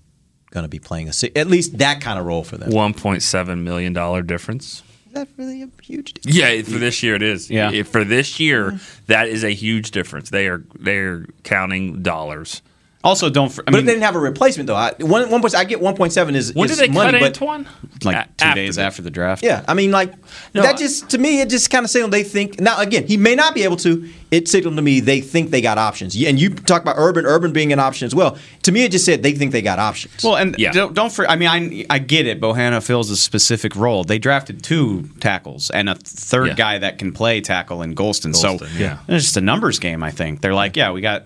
going to be playing a at least that kind of role for them? one point seven million dollar difference. Is that really a huge difference? Yeah, for this year it is. Yeah. For this year, mm. that is a huge difference. They are they are counting dollars. Also, don't. fr- I but if mean, they didn't have a replacement though, I, one one point I get one point seven is When is did they money, cut but Antwaun? like A- two after days the- after the draft. yeah, I mean like No, that just to me it just kind of signaled they think now again he may not be able to. It signaled to me they think they got options. And you talk about Urban, Urban being an option as well. To me, it just said they think they got options. Well, and Yeah. don't, don't for, I mean, I, I get it. Bohanna fills a specific role. They drafted two tackles and a third Yeah. guy that can play tackle in Golston. so yeah. it's just a numbers game. I think they're like, yeah, we got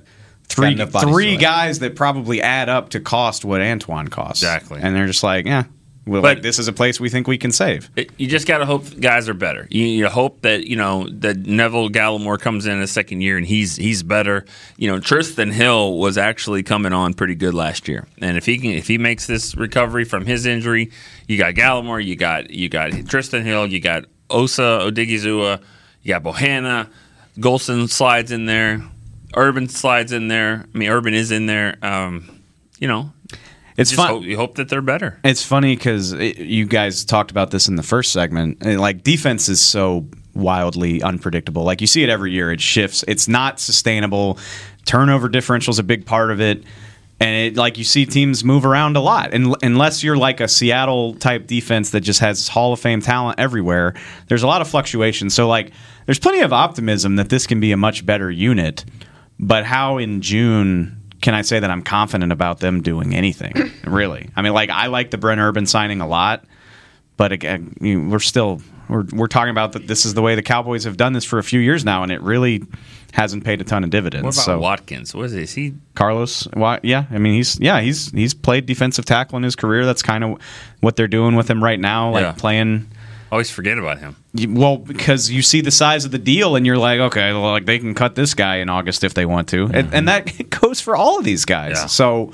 three three guys that probably add up to cost what Antwaun costs. Exactly. and they're just like, yeah, well, But- like this is a place we think we can save. It- you just got to hope guys are better. You, you hope that you know that Neville Gallimore comes in a second year and he's he's better. You know, Trysten Hill was actually coming on pretty good last year, and if he can if he makes this recovery from his injury, you got Gallimore, you got you got Trysten Hill, you got Osa Odighizuwa, you got Bohanna, Golston slides in there, Urban slides in there. I mean, Urban is in there. Um, you know, It's fun. Hope, you hope that they're better. It's funny because you guys talked about this in the first segment. and, Like defense is so wildly unpredictable. Like you see it every year. It shifts. It's not sustainable. Turnover differential is a big part of it. And it, like you see teams move around a lot, and unless you're like a Seattle type defense that just has Hall of Fame talent everywhere, there's a lot of fluctuation. So like, there's plenty of optimism that this can be a much better unit. But how in June can I say that I'm confident about them doing anything? really? I mean, like I like the Brent Urban signing a lot, but again, you know, we're still we're we're talking about that. This is the way the Cowboys have done this for a few years now, and it really hasn't paid a ton of dividends. What about so Watkins? What is this? He Carlos, why, yeah, I mean he's yeah he's he's played defensive tackle in his career. That's kind of what they're doing with him right now, like Yeah. playing. Always forget about him. Well, because you see the size of the deal, and you're like, okay, well, like they can cut this guy in August if they want to, and, mm-hmm. and that goes for all of these guys. Yeah. So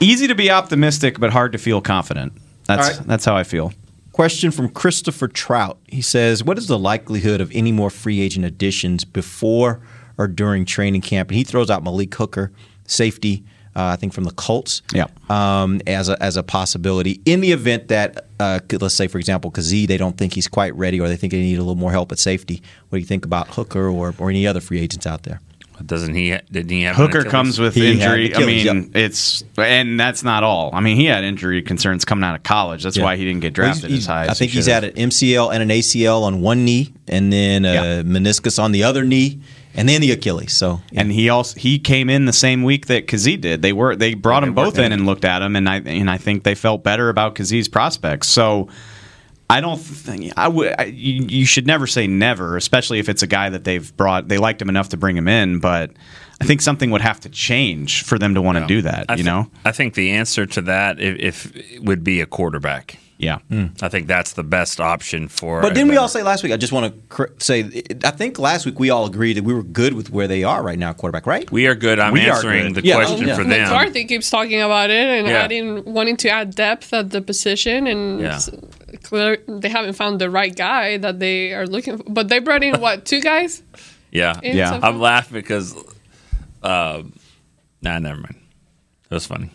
easy to be optimistic, but hard to feel confident. That's All right. that's how I feel. Question from Christopher Trout. He says, "What is the likelihood of any more free agent additions before or during training camp. And he throws out Malik Hooker, safety, uh, I think from the Colts, Yeah. um, as a, as a possibility in the event that, uh, let's say, for example, Kazee, they don't think he's quite ready, or they think they need a little more help at safety. What do you think about Hooker or, or any other free agents out there? Doesn't he? Didn't he have Hooker comes with He injury. I Achilles, mean, it's and that's not all. I mean, he had injury concerns coming out of college. That's Yeah. why he didn't get drafted he's- as high. I as think he he's should had an MCL and an ACL on one knee, and then a Yeah. meniscus on the other knee, and then the Achilles. So And he also he came in the same week that Kazee did. They were they brought them both in and looked at him, and I and I think they felt better about Kazee's prospects. So I don't think I would. I, you, you should never say never, especially if it's a guy that they've brought. They liked him enough to bring him in, but I think something would have to change for them to want to do that. I you thi- know? I think the answer to that if, if would be a quarterback. Yeah, I think that's the best option for. But didn't we all say last week? I just want to cr- say, I think last week we all agreed that we were good with where they are right now, quarterback, right? We are good. I'm We answering good. the Yeah. question Yeah. for them. McCarthy keeps talking about it and Yeah. adding, wanting to add depth at the position, and Yeah. clear, they haven't found the right guy that they are looking for. But they brought in what two guys? Yeah, Yeah. so far? I'm laughing because, uh, nah, never mind. It was funny.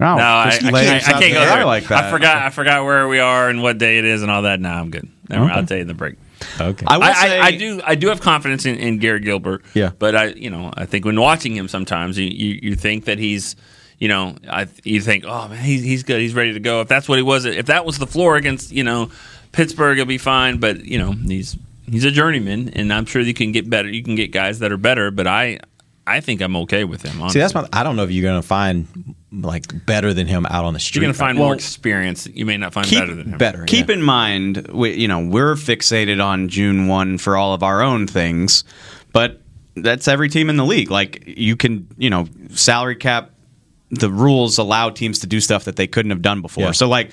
No, no, I, I, can't, I can't go there there. like that. I forgot. I forgot where we are and what day it is and all that. Nah, I'm good. Never. Okay. I'll tell you in the break. Okay. I I, will I, say- I do. I do have confidence in, in Gary Gilbert. Yeah. But I, you know, I think when watching him, sometimes you, you, you think that he's, you know, I you think, oh man, he's he's good. He's ready to go. If that's what he was, if that was the floor against, you know, Pittsburgh, he'll be fine. But you know, he's he's a journeyman, and I'm sure you can get better. You can get guys that are better. But I, I think I'm okay with him. Honestly. See, that's my. I don't know if you're going to find like better than him out on the street. You're going to find Well, more experience. You may not find keep- better than him. better. Keep in mind, we, you know, we're fixated on June one for all of our own things, but that's every team in the league. Like you can, you know, salary cap. The rules allow teams to do stuff that they couldn't have done before. Yeah. So, like,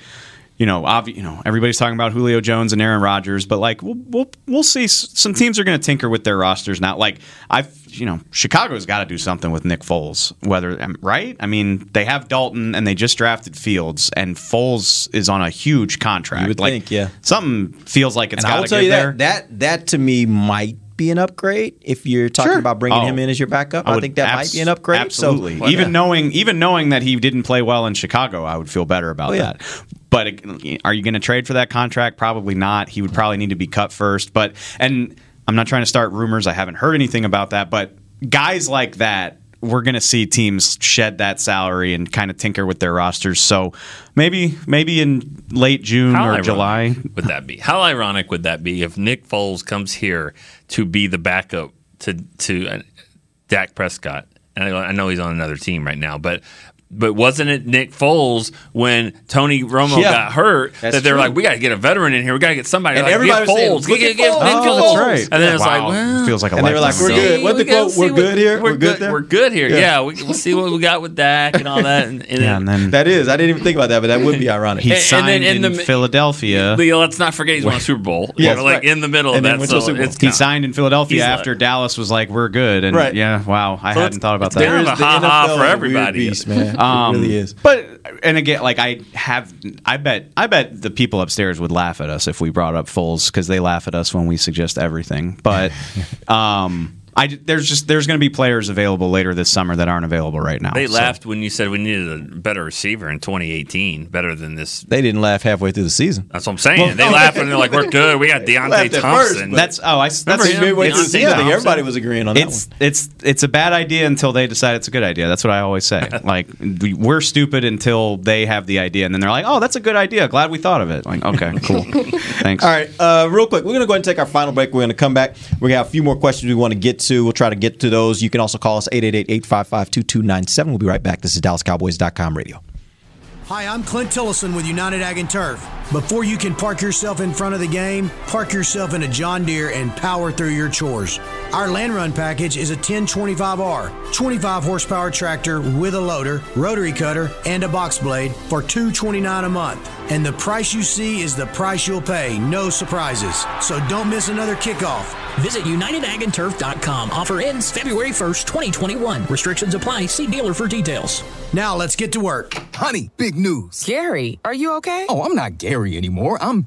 you know, obvi- you know, everybody's talking about Julio Jones and Aaron Rodgers, but like, we'll we'll, we'll see. Some teams are going to tinker with their rosters now. Like, I've, you know, Chicago's got to do something with Nick Foles. Whether right? I mean, they have Dalton and they just drafted Fields, and Foles is on a huge contract. You would like, think, yeah. something feels like it's got to tell get you there. that that that to me might be an upgrade if you're talking Sure. about bringing Oh. him in as your backup. I, would think that abs- might be an upgrade. Absolutely. So, even yeah. knowing even knowing that he didn't play well in Chicago, I would feel better about Oh, yeah. that. But uh, are you going to trade for that contract? Probably not. He would probably need to be cut first. But and I'm not trying to start rumors. I haven't heard anything about that. But guys like that. We're going to see teams shed that salary and kind of tinker with their rosters. So maybe maybe in late June How or July. would that be? How ironic would that be if Nick Foles comes here to be the backup to to uh, Dak Prescott? And I, I know he's on another team right now, but but wasn't it Nick Foles when Tony Romo Yeah, got hurt that they're like, we got to get a veteran in here, we got to get somebody. And like, everybody get was saying, Foles, "Look get, get Foles." Nick Oh, Foles. that's right. And then it's Wow. like, well, feels like a And they were like, "We're good. What the we gotta quote? We're see good here. We're, We're good good. there? We're good here. Yeah. Yeah, we, we'll see what we got with Dak and all that. And, and Yeah, and then that is. I didn't even think about that, but that would be ironic. he and signed then in in, the- Philadelphia. Let's not forget he's won a Super Bowl. Yeah, like right. in the middle And of then that. went So Super Bowl. it's He signed in Philadelphia after Dallas was like, "We're good," and yeah, wow, I hadn't thought about it's that. there is a the ha-ha for is a weird everybody. beast, man. Um, it really is. But and again, like I have, I bet, I bet the people upstairs would laugh at us if we brought up Foles because they laugh at us when we suggest everything. But um, I there's just there's going to be players available later this summer that aren't available right now. They So- laughed when you said we needed a better receiver in 2018, better than this. They didn't laugh halfway through the season. That's what I'm saying. Well, they no. laughed and they're like, "We're good. We got Deonte laughed at Thompson." first, That's oh, I that's Remember him? midway through the Deonte season, I think Thompson. everybody was agreeing on that one. it's it's a bad idea until they decide it's a good idea. That's what I always say. like we, we're stupid until they have the idea, and then they're like, "Oh, that's a good idea. Glad we thought of it." Like, okay, cool, thanks. All right, uh, real quick, we're going to go ahead and take our final break. We're going to come back. We're going to have a few more questions we want to get to. We'll try to get to those. You can also call us 888-855-2297. We'll be right back. This is DallasCowboys.com radio. Hi, I'm Clint Tillison with United Ag and Turf. Before you can park yourself in front of the game, park yourself in a John Deere and power through your chores. Our land run package is a 1025R, 25 horsepower tractor with a loader, rotary cutter, and a box blade for 229 a month. And the price you see is the price you'll pay, no surprises. So don't miss another kickoff. Visit UnitedAgAndTurf.com. Offer ends February 1st, 2021. Restrictions apply. See dealer for details. Now let's get to work. Honey, big news. Gary, are you okay? Oh, I'm not Gary anymore. I'm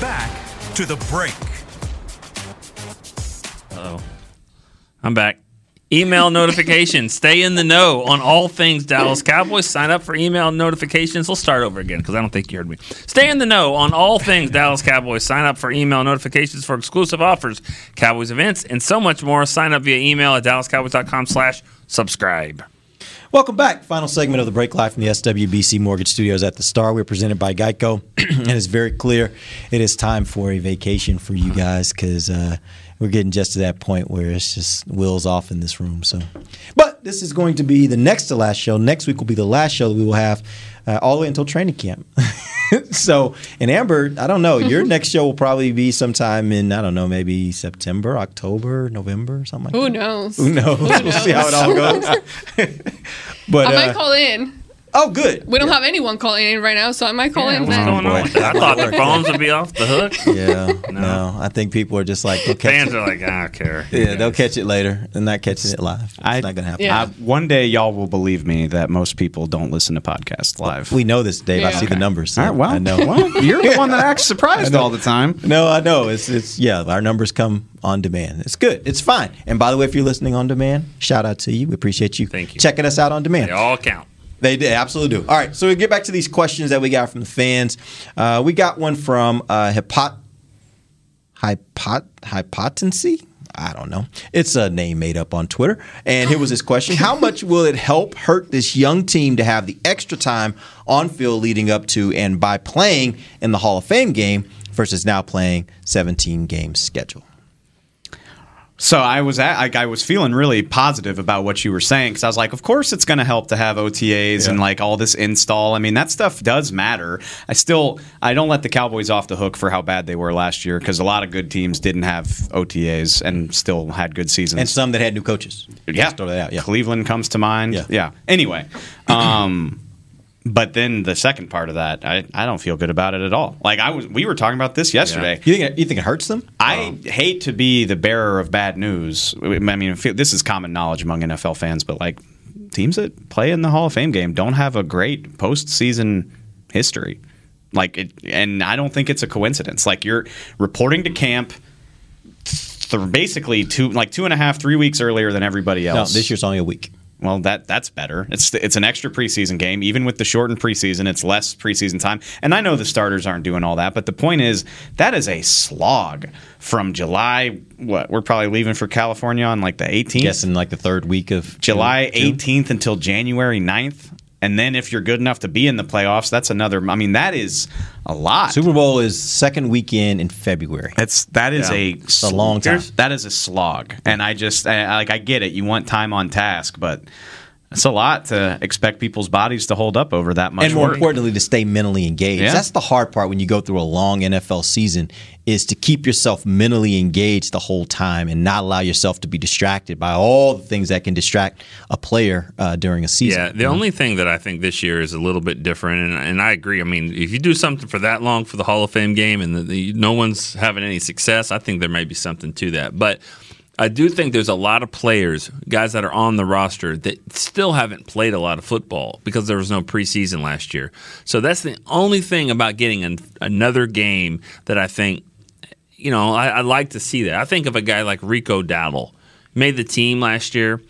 Back to the break. Oh, I'm back. Email notifications. Stay in the know on all things Dallas Cowboys. Sign up for email notifications. We'll start over again because I don't think you heard me. Stay in the know on all things Dallas Cowboys. Sign up for email notifications for exclusive offers, Cowboys events, and so much more. Sign up via email at dallascowboys.com slash subscribe. Welcome back. Final segment of the break live from the SWBC Mortgage Studios at the Star. We're presented by Geico. and it's very clear it is time for a vacation for you guys because uh, we're getting just to that point where it's just wheels off in this room. So, but this is going to be the next to last show. Next week will be the last show that we will have uh, all the way until training camp. so, and Amber, I don't know. Your next show will probably be sometime in I don't know, maybe September, October, November, something like Who that. knows? Who knows? we'll see how it all goes. but I might uh, call in. Oh, good. We don't have anyone calling in right now, so I might call in. What's going on? I thought the phones would be off the hook. Yeah, no. I think people are just like they'll catch Fans it. are like, I don't care. Yeah, they'll catch it later. They're not catching it live. It's I, not gonna happen. Yeah. I- one day, y'all will believe me that most people don't listen to podcasts live. We know this, Dave. I Yeah. see the numbers. so All right, well, I know. well, you're the one that acts surprised all the time. No, I know. It's it's yeah. Our numbers come on demand. It's good. It's fine. And by the way, if you're listening on demand, shout out to you. We appreciate you. Thank you. checking us out on demand. They all count. They did, absolutely do. All right, so we get back to these questions that we got from the fans. Uh, we got one from uh, Hypot, Hypot, Hypotency. I don't know. It's a name made up on Twitter. And here was his question How much will it help hurt this young team to have the extra time on field leading up to and by playing in the Hall of Fame game versus now playing 17 game schedule? So I was at, like I was feeling really positive about what you were saying because I was like, of course it's going to help to have OTAs and like all this install. I mean that stuff does matter. I still I don't let the Cowboys off the hook for how bad they were last year because a lot of good teams didn't have OTAs and still had good seasons. And some that had new coaches. yeah, throw that out, yeah. Cleveland comes to mind. Yeah. yeah. Anyway, um, but then the second part of that, I, I don't feel good about it at all. Like I was, we were talking about this yesterday. You think it, you think it hurts them? I oh. hate to be the bearer of bad news. I mean, this is common knowledge among NFL fans, but like teams that play in the Hall of Fame game don't have a great postseason history. Like, it, and I don't think it's a coincidence. Like you're reporting to camp. th- Basically, two like two and a half, three weeks earlier than everybody else. No, else. this year's only a week. Well, that that's better. It's it's an extra preseason game. Even with the shortened preseason, it's less preseason time. And I know the starters aren't doing all that, but the point is that is a slog from July. What we're probably leaving for California on like the 18th, Guessing like the third week of July June. 18th until January 9th. And then if you're good enough to be in the playoffs, that's another. I mean, that is a lot. Super Bowl is second weekend in February. That's that is Yeah. a It's a long time. That is a slog, and I just I, like I get it. You want time on task, but It's a lot to expect people's bodies to hold up over that much. and more work. importantly to stay mentally engaged Yeah. that's the hard part when you go through a long nfl season is to keep yourself mentally engaged the whole time and not allow yourself to be distracted by all the things that can distract a player uh, during a season Yeah, the only thing that I think this year is a little bit different, and, and I agree. I mean, if you do something for that long for the Hall of Fame game and the, the, no one's having any success, I think there may be something to that. But I do think there's a lot of players, guys that are on the roster that still haven't played a lot of football because there was no preseason last year. So that's the only thing about getting an, another game that I think, you know, I, I like to see that. I think of a guy like Rico Dowdle, made the team last year.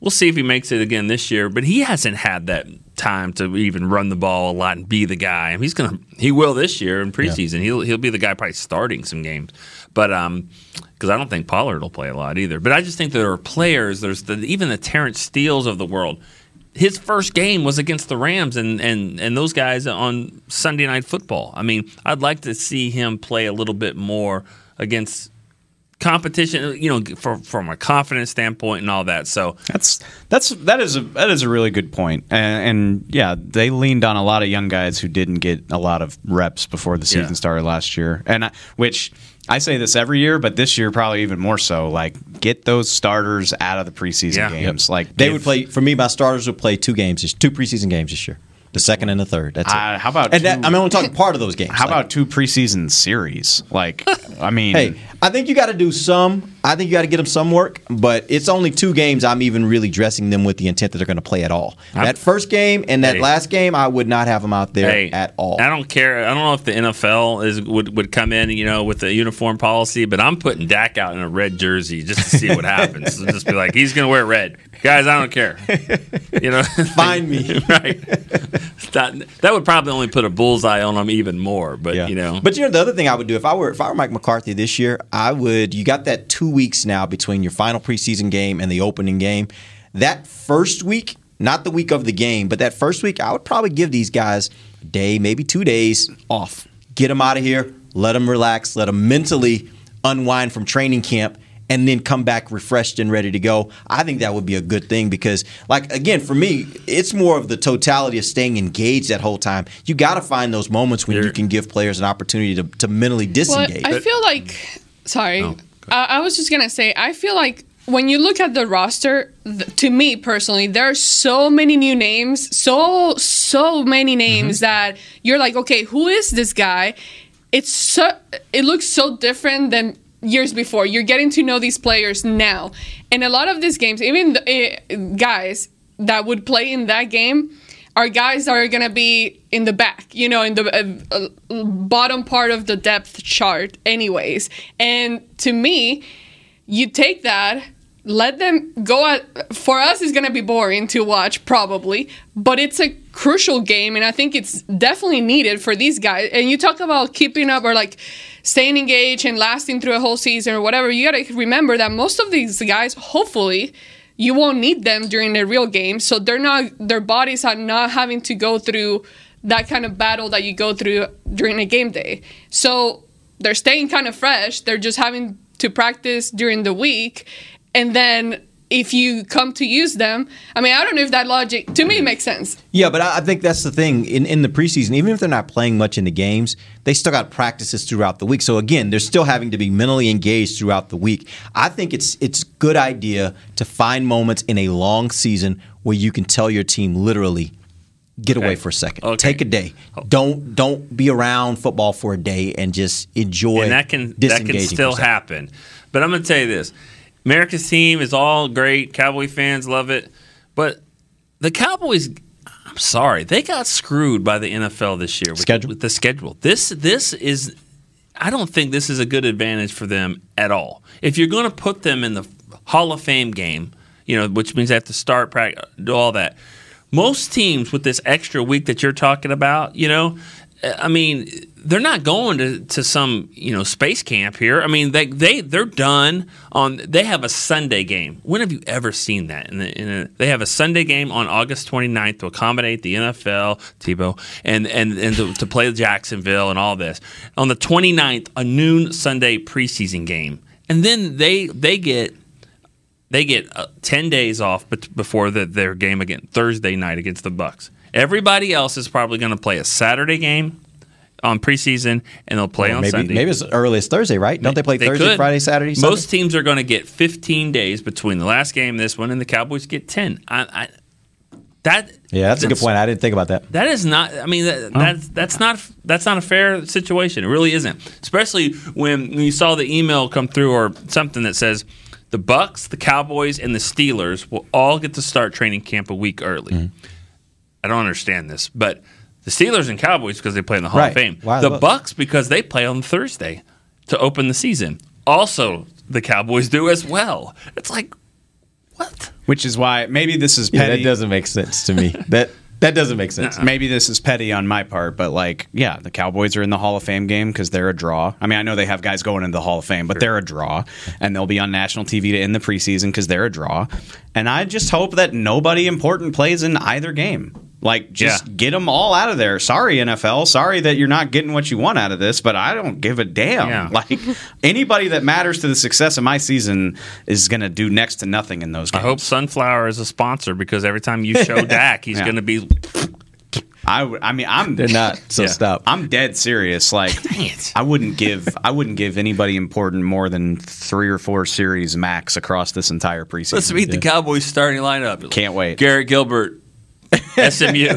We'll see if he makes it again this year, but he hasn't had that time to even run the ball a lot and be the guy. And he's gonna he will this year in preseason. He'll he'll be the guy probably starting some games. But um because I don't think Pollard will play a lot either. But I just think there are players, there's the, even the Terence Steele of the world. His first game was against the Rams and, and, and those guys on Sunday night football. I mean, I'd like to see him play a little bit more against competition, you know, for, from a confidence standpoint and all that. So That's that's that is a that is a really good point. And, and yeah, they leaned on a lot of young guys who didn't get a lot of reps before the season Yeah. started last year. And I, which I say this every year, but this year probably even more so. Like get those starters out of the preseason Yeah. games. Like they give- would play for me my starters would play two games this- two preseason games this year the second and the third that's Uh, it how about and that, two- i'm only talking part of those games How Like, about two preseason series? Like, I mean, Hey, I think you got to do some. I think you got to get them some work, but it's only two games. I'm even really dressing them with the intent that they're going to play at all. that first game and that Hey. last game, I would not have them out there Hey, at all. I don't care. I don't know if the NFL is would, would come in, you know, with the uniform policy, but I'm putting Dak out in a red jersey just to see what happens. So just be like, he's going to wear red, guys. I don't care. You know, find me right. That, that would probably only put a bullseye on him even more. But you know, But you know the other thing I would do if I were if I were Mike McCarthy this year, I would you got that two weeks now between your final preseason game and the opening game. That first week, not the week of the game, but that first week, I would probably give these guys a day, maybe two days off. Get them out of here, let them relax, let them mentally unwind from training camp. And then come back refreshed and ready to go. I think that would be a good thing because, like, again, for me, it's more of the totality of staying engaged that whole time. You got to find those moments when you can give players an opportunity to, to mentally Well, disengage. I feel like, sorry, I, I was just gonna say, I feel like when you look at the roster, th- to me personally, there are so many new names, so so many names that you're like, okay, who is this guy? It's so it looks so different than years before. You're getting to know these players now, and a lot of these games, even the, uh, guys that would play in that game are guys are going to be in the back, you know, in the uh, uh, bottom part of the depth chart, anyways. And to me, you take that, let them go at. For us, it's going to be boring to watch, probably, but it's a crucial game, and I think it's definitely needed for these guys. And you talk about keeping up or like staying engaged and lasting through a whole season or whatever. You got to remember that most of these guys, hopefully, you won't need them during the real game. So they're not their bodies are not having to go through that kind of battle that you go through during a game day. So they're staying kind of fresh. They're just having to practice during the week. And then if you come to use them i mean i don't know if that logic to me makes sense Yeah, but I I think that's the thing in, in the preseason. Even if they're not playing much in the games, they still got practices throughout the week. So again, they're still having to be mentally engaged throughout the week. I think it's it's good idea to find moments in a long season where you can tell your team literally get away for a second, take a day. Oh. Don't don't be around football for a day and just enjoy. and that can that can still happen. But I'm going to tell you this: America's team is all great. Cowboy fans love it, but the Cowboys. I'm sorry, they got screwed by the NFL this year with, Schedule. with the schedule. This this is. I don't think this is a good advantage for them at all. If you're going to put them in the Hall of Fame game, you know, which means they have to start practice, do all that. Most teams with this extra week that you're talking about, you know, I mean, they're not going to, to some you know space camp here. I mean, they they they're done on. They have a Sunday game. When have you ever seen that? In the, in a, they have a Sunday game on August 29th to accommodate the NFL, Tebow, and and and to, to play Jacksonville and all this. On the 29th, a noon Sunday preseason game, and then they they get they get uh, 10 days off before the, their game again Thursday night against the Bucs. Everybody else is probably going to play a Saturday game on preseason, and they'll play Well, on maybe Sunday. maybe as early as Thursday, right? Don't they play Thursday, could. Friday, Saturday? Sunday? Most teams are going to get 15 days between the last game, this one, and the Cowboys get 10. I, I, that Yeah, that's a good point. I didn't think about that. that is not. I mean, that, that's that's not that's not a fair situation. It really isn't. Especially when you saw the email come through or something that says the Bucs, the Cowboys, and the Steelers will all get to start training camp a week early. Mm-hmm. I don't understand this, but the Steelers and Cowboys because they play in the Hall Right. of Fame. Why the the Bucs? Bucs because they play on Thursday to open the season. Also, the Cowboys do as well. It's like what? Which is why maybe this is Yeah, petty. that doesn't make sense to me. that that doesn't make sense. Maybe this is petty on my part, but like, yeah, the Cowboys are in the Hall of Fame game because they're a draw. I mean, I know they have guys going into the Hall of Fame, but they're a draw, and they'll be on national TV to end the preseason because they're a draw. And I just hope that nobody important plays in either game. Like, just Yeah. get them all out of there. Sorry, NFL. Sorry that you're not getting what you want out of this, but I don't give a damn. Yeah. Like, anybody that matters to the success of my season is going to do next to nothing in those games. I hope Sunflower is a sponsor because every time you show Dak, he's Yeah. going to be I, I mean, I'm They're not. So Yeah. stop. I'm dead serious. Like, I wouldn't give I wouldn't give anybody important more than three or four series max across this entire preseason. Let's meet the Cowboys starting lineup. Can't wait. Garrett Gilbert, SMU,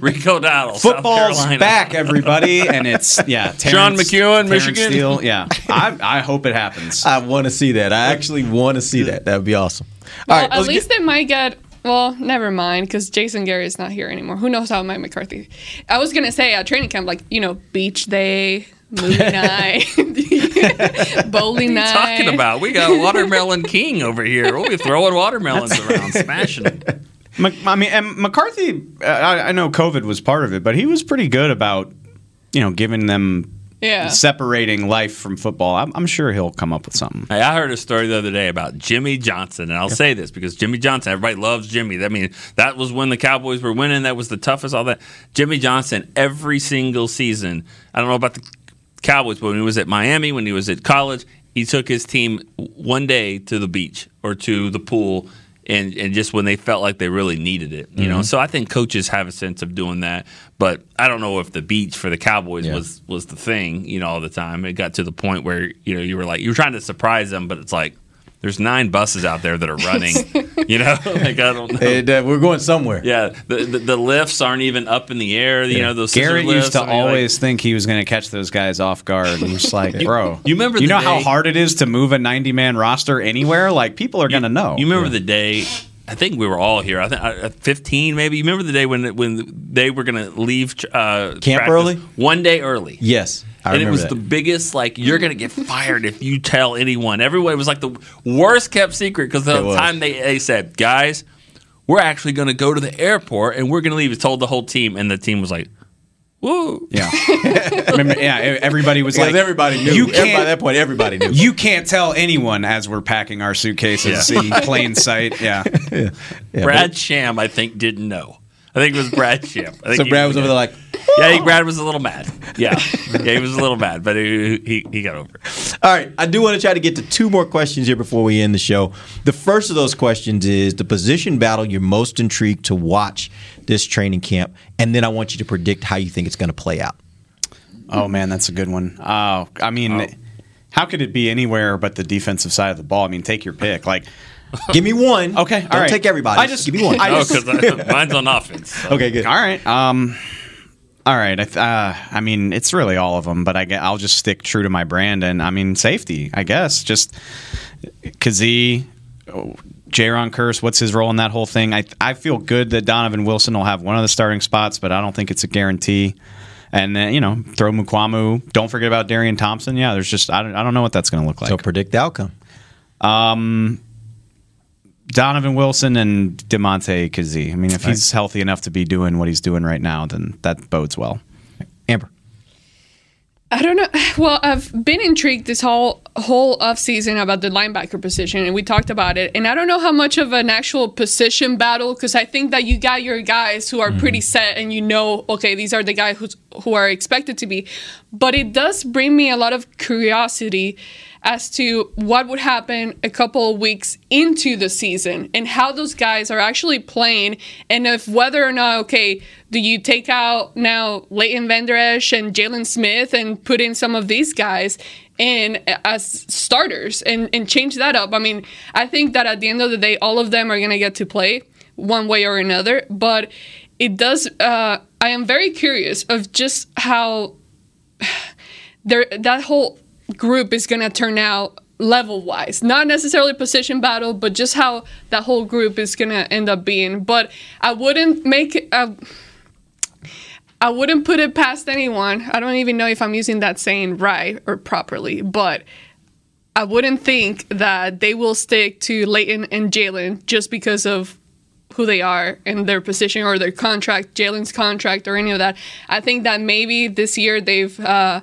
Rico Dowdle, South Football's Carolina. back, everybody, and it's yeah. Sean McKeon, Terrence Michigan. Steele, yeah, I, I hope it happens. I want to see that. I actually want to see that. That would be awesome. All Well, right, at least get- they might get. Well, never mind, because Jason Garrett is not here anymore. Who knows how Mike McCarthy? I was gonna say at training camp, like you know, beach day, movie night, bowling What are night. you talking about? We got Watermelon King over here. We'll be throwing watermelons around, smashing them. Mc- I mean, and McCarthy. uh, I, I know COVID was part of it, but he was pretty good about you know giving them Yeah. separating life from football. I'm, I'm sure he'll come up with something. Hey, I heard a story the other day about Jimmy Johnson, and I'll say this because Jimmy Johnson, everybody loves Jimmy. I mean, that was when the Cowboys were winning. That was the toughest, all that. Jimmy Johnson, every single season, I don't know about the Cowboys, but when he was at Miami, when he was at college, he took his team one day to the beach or to the pool. And, and just when they felt like they really needed it, you know. Mhm. So I think coaches have a sense of doing that, but I don't know if the beach for the Cowboys was was the thing, you know, all the time. It got to the point where you know you were like you were trying to surprise them, but it's like there's nine buses out there that are running, you know. like I don't know. It, uh, we're going somewhere. Yeah, the, the the lifts aren't even up in the air. You know those Garrett lifts. used to I mean, like- always think he was going to catch those guys off guard. And just like, bro, You remember You the know how hard it is to move a 90 man roster anywhere? Like, people are going to know. You remember the day? I think we were all here. I think uh, 15, maybe. You remember the day when when they were going to leave uh, Camp practice early? one day early. Yes, I and it was that. the biggest. Like you're going to get fired if you tell anyone. Everyone it was like the worst kept secret because the It was. time they they said, guys, we're actually going to go to the airport and we're going to leave. It told the whole team, and the team was like, "Woo!" Yeah. Remember, yeah, everybody was Because like, everybody knew. You can't, at that point, everybody knew. You can't tell anyone as we're packing our suitcases Yeah. in plain sight. Yeah. Brad Sham, I think, didn't know. I think it was Brad Sham. I think So Brad was over there like, yeah, he, Brad was a little mad. Yeah, yeah, he was a little mad, but he he, he got over it. All right, I do want to try to get to two more questions here before we end the show. The first of those questions is the position battle you're most intrigued to watch this training camp, and then I want you to predict how you think it's going to play out. Oh, man, that's a good one. Oh, I mean, how could it be anywhere but the defensive side of the ball? I mean, take your pick. Like, Give me one. Okay, Don't all right. take everybody. I just give me one. I Oh, just, because mine's on offense. so. okay, good. All right. Um, all right. I, th- uh, I mean, it's really all of them, but I, gue- I'll just stick true to my brand. And I mean, safety, I guess. Just Kazee, oh, Jayron Kearse, what's his role in that whole thing? I, I feel good that Donovan Wilson will have one of the starting spots, but I don't think it's a guarantee. And then, you know, throw Mukuamu. Don't forget about Darian Thompson. Yeah, there's just, I don't, I don't know what that's going to look like. So predict the outcome. Um, Donovan Wilson and Damontae Kazee. I mean, if he's healthy enough to be doing what he's doing right now, then that bodes well. Amber. I don't know. Well, I've been intrigued this whole whole off season about the linebacker position, and we talked about it. And I don't know how much of an actual position battle because I think that you got your guys who are mm-hmm. pretty set, and you know, okay, these are the guys who's, who are expected to be. But it does bring me a lot of curiosity as to what would happen a couple of weeks into the season and how those guys are actually playing, and if whether or not okay, do you take out now Leighton Vander Esch and Jaylon Smith and put in some of these guys in as starters and, and change that up? I mean, I think that at the end of the day, all of them are gonna get to play one way or another, but it does. Uh, I am very curious of just how there that whole group is going to turn out level wise not necessarily position battle but just how that whole group is going to end up being. But i wouldn't make it i wouldn't put it past anyone. I don't even know if i'm using that saying right or properly but i wouldn't think that they will stick to leighton and jaylon just because of who they are and their position or their contract jaylon's contract or any of that. I think that maybe this year they've uh,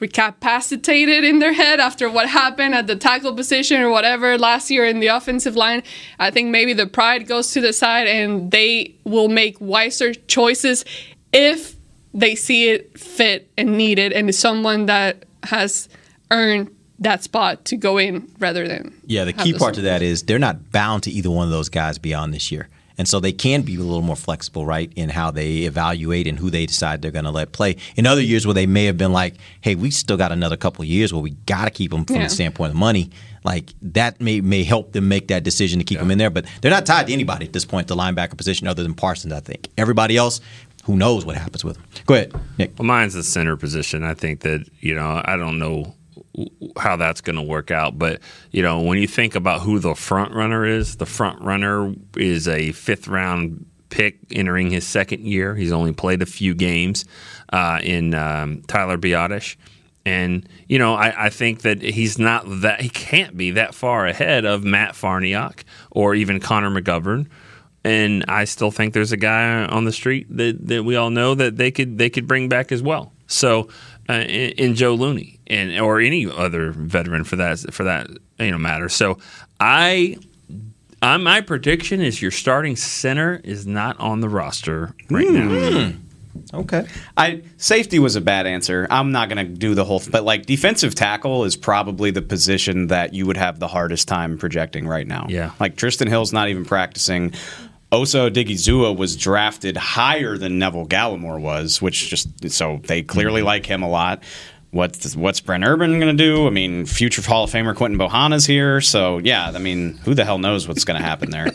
recapacitated in their head after what happened at the tackle position or whatever last year in the offensive line. I think maybe the pride goes to the side and they will make wiser choices if they see it fit and needed and is someone that has earned that spot to go in rather than Yeah, the key part to that is they're not bound to either one of those guys beyond this year. And so they can be a little more flexible, right, in how they evaluate and who they decide they're going to let play. In other years where they may have been like, hey, we still got another couple of years where we got to keep them from Yeah. the standpoint of money, like that may, may help them make that decision to keep them in there. But they're not tied to anybody at this point, the linebacker position, other than Parsons, I think. Everybody else, who knows what happens with them. Go ahead, Nick. Well, mine's the center position. I think that you know I don't know how that's going to work out, but you know when you think about who the front runner is, the front runner is a fifth round pick entering his second year. He's only played a few games uh, in um, Tyler Biadasz. And you know, I, I think that he's not that he can't be that far ahead of Matt Farniok or even Connor McGovern and I still think there's a guy on the street that, that we all know that they could they could bring back as well. So uh, in, in Joe Looney and or any other veteran for that for that you know matter. So I. I, my prediction is your starting center is not on the roster right now. Okay. I safety was a bad answer. I'm not going to do the whole, but like defensive tackle is probably the position that you would have the hardest time projecting right now. Yeah. like Trysten Hill's not even practicing. Osa Odighizuwa was drafted higher than Neville Gallimore was, which just so they clearly like him a lot. What's what's Brent Urban going to do? I mean, future Hall of Famer Quinton Bohanna's here, so yeah. I mean, who the hell knows what's going to happen there?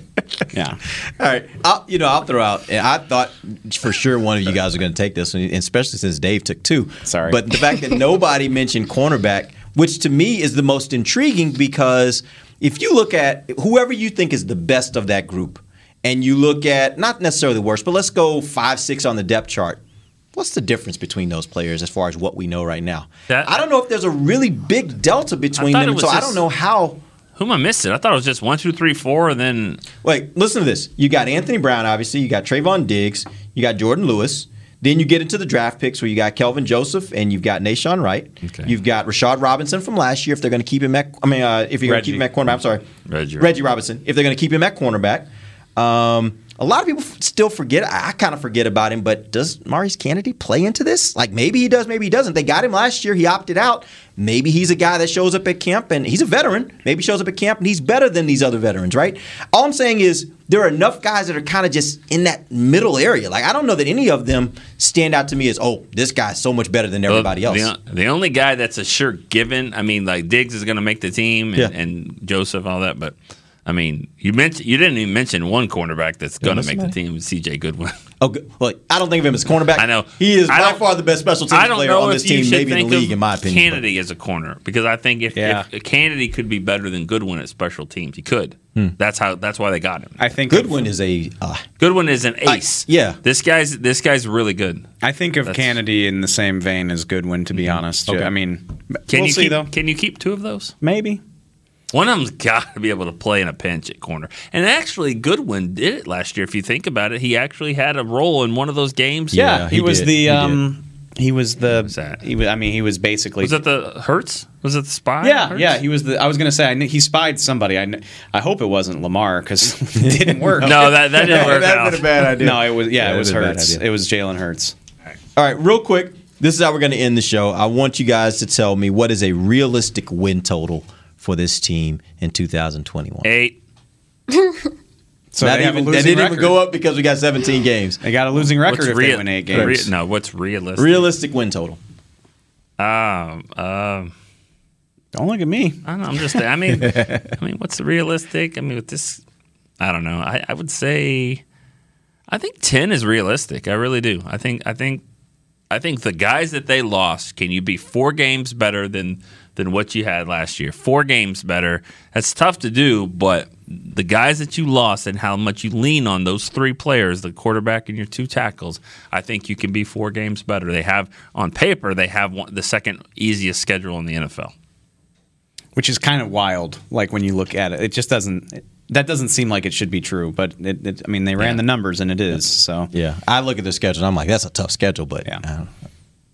yeah. All right, I'll, you know, I'll throw out. I thought for sure one of you guys are going to take this one, especially since Dave took two. Sorry, but the fact that nobody mentioned cornerback, which to me is the most intriguing, because if you look at whoever you think is the best of that group, and you look at not necessarily the worst, but let's go five, six on the depth chart. What's the difference between those players as far as what we know right now? I don't know if there's a really big delta between them, so I don't know how. Who am I missing? I thought it was just one, two, three, four, and then Wait, listen to this. You got Anthony Brown, obviously. You got Trevon Diggs. You got Jourdan Lewis. Then you get into the draft picks where you got Kelvin Joseph and you've got Nahshon Wright. You've got Rashad Robinson from last year. If they're going to keep him at, I mean, uh, if you're going to keep him at cornerback, I'm sorry, Reggie. Reggie Robinson. If they're going to keep him at cornerback, um, a lot of people f- still forget. I, I kind of forget about him, but does Maurice Canady play into this? Like maybe he does, maybe he doesn't. They got him last year. He opted out. Maybe he's a guy that shows up at camp and he's a veteran. Maybe shows up at camp and he's better than these other veterans, right? All I'm saying is there are enough guys that are kind of just in that middle area. Like I don't know that any of them stand out to me as, oh, this guy's so much better than everybody else. The, the only guy that's a sure given, I mean, like Diggs is going to make the team, and, Yeah. and Joseph, all that. But I mean, you mentioned you didn't even mention one cornerback that's going to miss make the team, C.J. Goodwin. Oh, good. Well, I don't think of him as cornerback. I know he is I by far the best special teams I don't player know on if this you team, should maybe in the league, in my opinion. but- Canady as a corner because I think if, Yeah. if Canady could be better than Goodwin at special teams, he could. Hmm. That's how. That's why they got him. I think Goodwin is a uh, Goodwin is an ace. yeah. This guy's this guy's really good. I think of That's- Mm-hmm. Canady in the same vein as Goodwin, to be honest. Okay. I mean, Can we'll you see keep, though. Can you keep two of those? Maybe. One of them's got to be able to play in a pinch at corner. And actually, Goodwin did it last year. If you think about it, he actually had a role in one of those games. Yeah, he, was the um, he was the that? he was, I mean, he was basically Was it the Hurts? Was it the spy? yeah, Hurts? yeah. He was the. I was gonna say I knew, he spied somebody. I kn- I hope it wasn't Lamar because it didn't work. No, that- that didn't work That'd out. been a bad idea. No, it was yeah, Yeah, it was that'd been a bad Hurts. idea. It was Jalen Hurts. All right, real quick. This is how we're going to end the show. I want you guys to tell me what is a realistic win total for this team in 2021. Eight. So Not they even, that didn't even go up because we got 17 games. They got a losing record What's if rea- they win eight rea- games. no, what's realistic? Realistic win total. Um, um, Don't look at me. I don't know. I'm just. I mean, I mean, what's realistic? I mean, with this, I don't know. I, I would say, I think ten is realistic. I really do. I think. I think. I think the guys that they lost. Can you be four games better than than what you had last year? Four games better. That's tough to do, but the guys that you lost and how much you lean on those three players, the quarterback and your two tackles, I think you can be four games better. They have on paper they have one, the second easiest schedule in the NFL. which is kind of wild. Like when you look at it, it just doesn't. It, that doesn't seem like it should be true, but it, it, I mean, they ran the numbers and it is. So Yeah, I look at the schedule and I'm like, that's a tough schedule, but yeah. Uh,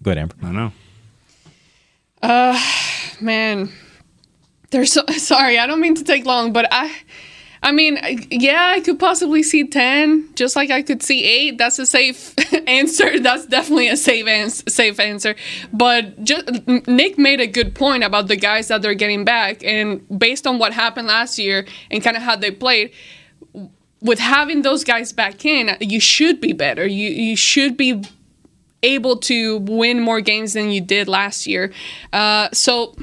go ahead, Amber. I know. Uh, man, there's so sorry. I don't mean to take long, but I, I mean, yeah, I could possibly see ten, just like I could see eight. That's a safe answer. That's definitely a safe answer. Safe answer. But just, Nick made a good point about the guys that they're getting back, and based on what happened last year and kind of how they played. With having those guys back in, you should be better. You you should be able to win more games than you did last year. Uh, so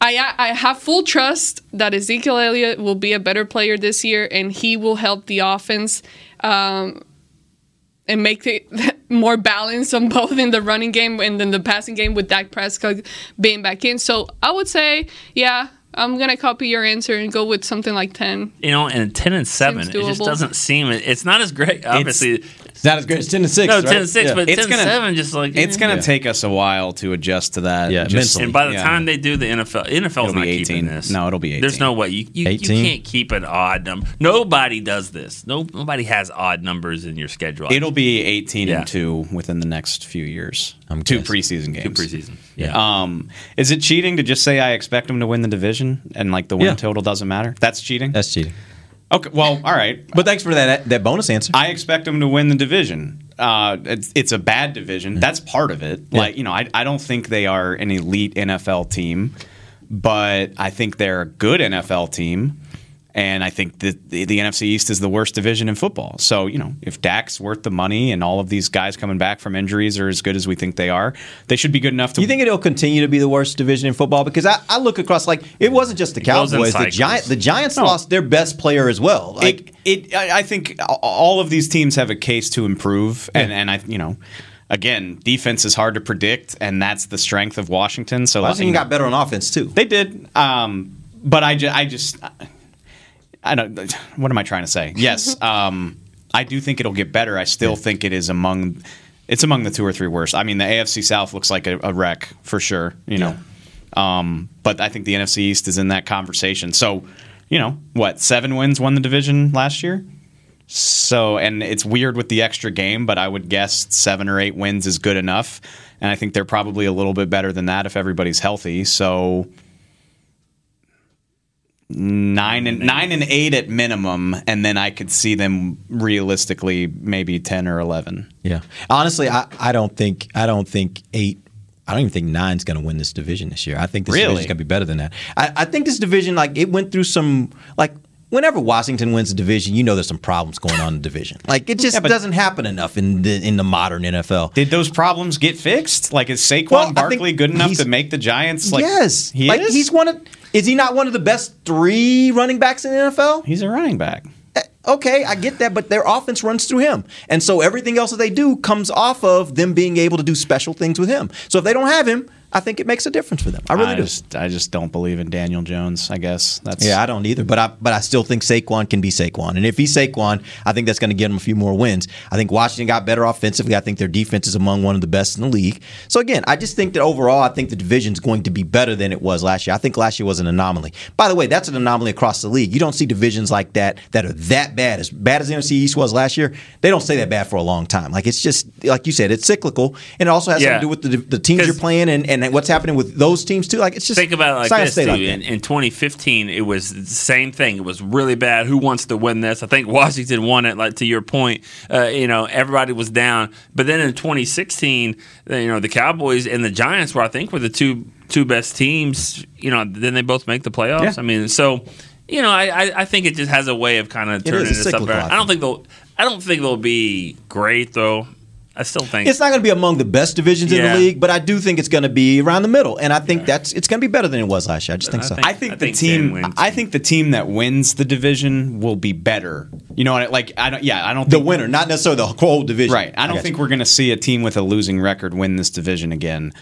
I I have full trust that Ezekiel Elliott will be a better player this year, and he will help the offense. Um, and make it more balanced on both in the running game and then the passing game with Dak Prescott being back in. So I would say, yeah, I'm gonna copy your answer and go with something like ten. You know, and ten and seven, it just doesn't seem. It's not as great. Obviously, It's not as great as 10 to 6. no, right? ten and six, Yeah. but It's ten gonna- and seven, just like it's eh. going to take us a while to adjust to that. Yeah, Just- mentally. And by the yeah. time they do the NFL, NFL's It'll not be keeping 18. this. No, it'll be 18. There's no way you you, you can't keep an odd number. Nobody does this. No, nobody has odd numbers in your schedule. It'll be 18 Yeah. and 2 within the next few years. I'm two guessing. preseason games. two preseason. Yeah. Um, is it cheating to just say I expect them to win the division and like the win Yeah. total doesn't matter? That's cheating. That's cheating. Okay. Well, all right. But thanks for that that bonus answer. I expect them to win the division. Uh, it's, it's a bad division. That's part of it. Like you know, I, I don't think they are an elite NFL team, but I think they're a good NFL team. And I think that the, the NFC East is the worst division in football. So, you know, if Dak's worth the money and all of these guys coming back from injuries are as good as we think they are, they should be good enough to you think it'll continue to be the worst division in football? Because I, I look across like it wasn't just the Cowboys. The. Giant the Giants No. lost their best player as well. Like it, it I I think all of these teams have a case to improve, and and I you know. Again, defense is hard to predict, and that's the strength of Washington. So Washington you know, got better on offense too. They did, um, but I, ju- I just, I don't. What am I trying to say? Yes, um, I do think it'll get better. I still think it is among, it's among the two or three worst. I mean, the AFC South looks like a, a wreck for sure. You know, um, but I think the NFC East is in that conversation. So, you know, what seven wins won the division last year. So, and it's weird with the extra game, but I would guess seven or eight wins is good enough. And I think they're probably a little bit better than that if everybody's healthy. So, nine and nine and eight at minimum, and then I could see them realistically maybe ten or eleven. Yeah. Honestly, I, I don't think I don't think eight. I don't even think nine's going to win this division this year. I think this Really? division's going to be better than that. I, I think this division, like, it went through some like. Whenever Washington wins a division, you know there's some problems going on in the division. Like it just Yeah, doesn't happen enough in the in the modern NFL. Did those problems get fixed? Like, is Saquon Well, Barkley good enough to make the Giants? Like, yes, he like is. he's one of. Is he not one of the best three running backs in the NFL? He's a running back. Eh, okay, I get that, but their offense runs through him. And so everything else that they do comes off of them being able to do special things with him. So if they don't have him, I think it makes a difference for them. I really do. Just, I just don't believe in Daniel Jones. I guess that's Yeah, I don't either, but I but I still think Saquon can be Saquon, and if he's Saquon, I think that's going to get him a few more wins. I think Washington got better offensively. I think their defense is among one of the best in the league. So again, I just think that overall, I think the division's going to be better than it was last year. I think last year was an anomaly. By the way, that's an anomaly across the league. You don't see divisions like that that are that bad, as bad as the NFC East was last year. They don't stay that bad for a long time. Like it's just like you said, it's cyclical, and it also has Yeah. something to do with the, the teams you're playing and, and what's happening with those teams too. Like it's just Think about it like this, too. like in, in 2015, it was the same thing. It was really bad. Who wants to win this? I think Washington won it. Like to your point, uh, you know, everybody was down. But then in 2016, uh, you know, the Cowboys and the Giants were, I think, were the two two best teams. You know, then they both make the playoffs. Yeah. I mean, so. You know, I, I, think it just has a way of kind of turning it's this up. I I don't think they'll. I don't think they'll be great though. I still think It's not going to be among the best divisions in the league, but I do think it's going to be around the middle, and I think that's it's going to be better than it was last year. I just think so. I think, the team. I think the team that wins the division will be better. You know, like I don't. Yeah, I don't. The winner, not necessarily the whole division. Right. I don't got think you. we're going to see a team with a losing record win this division again.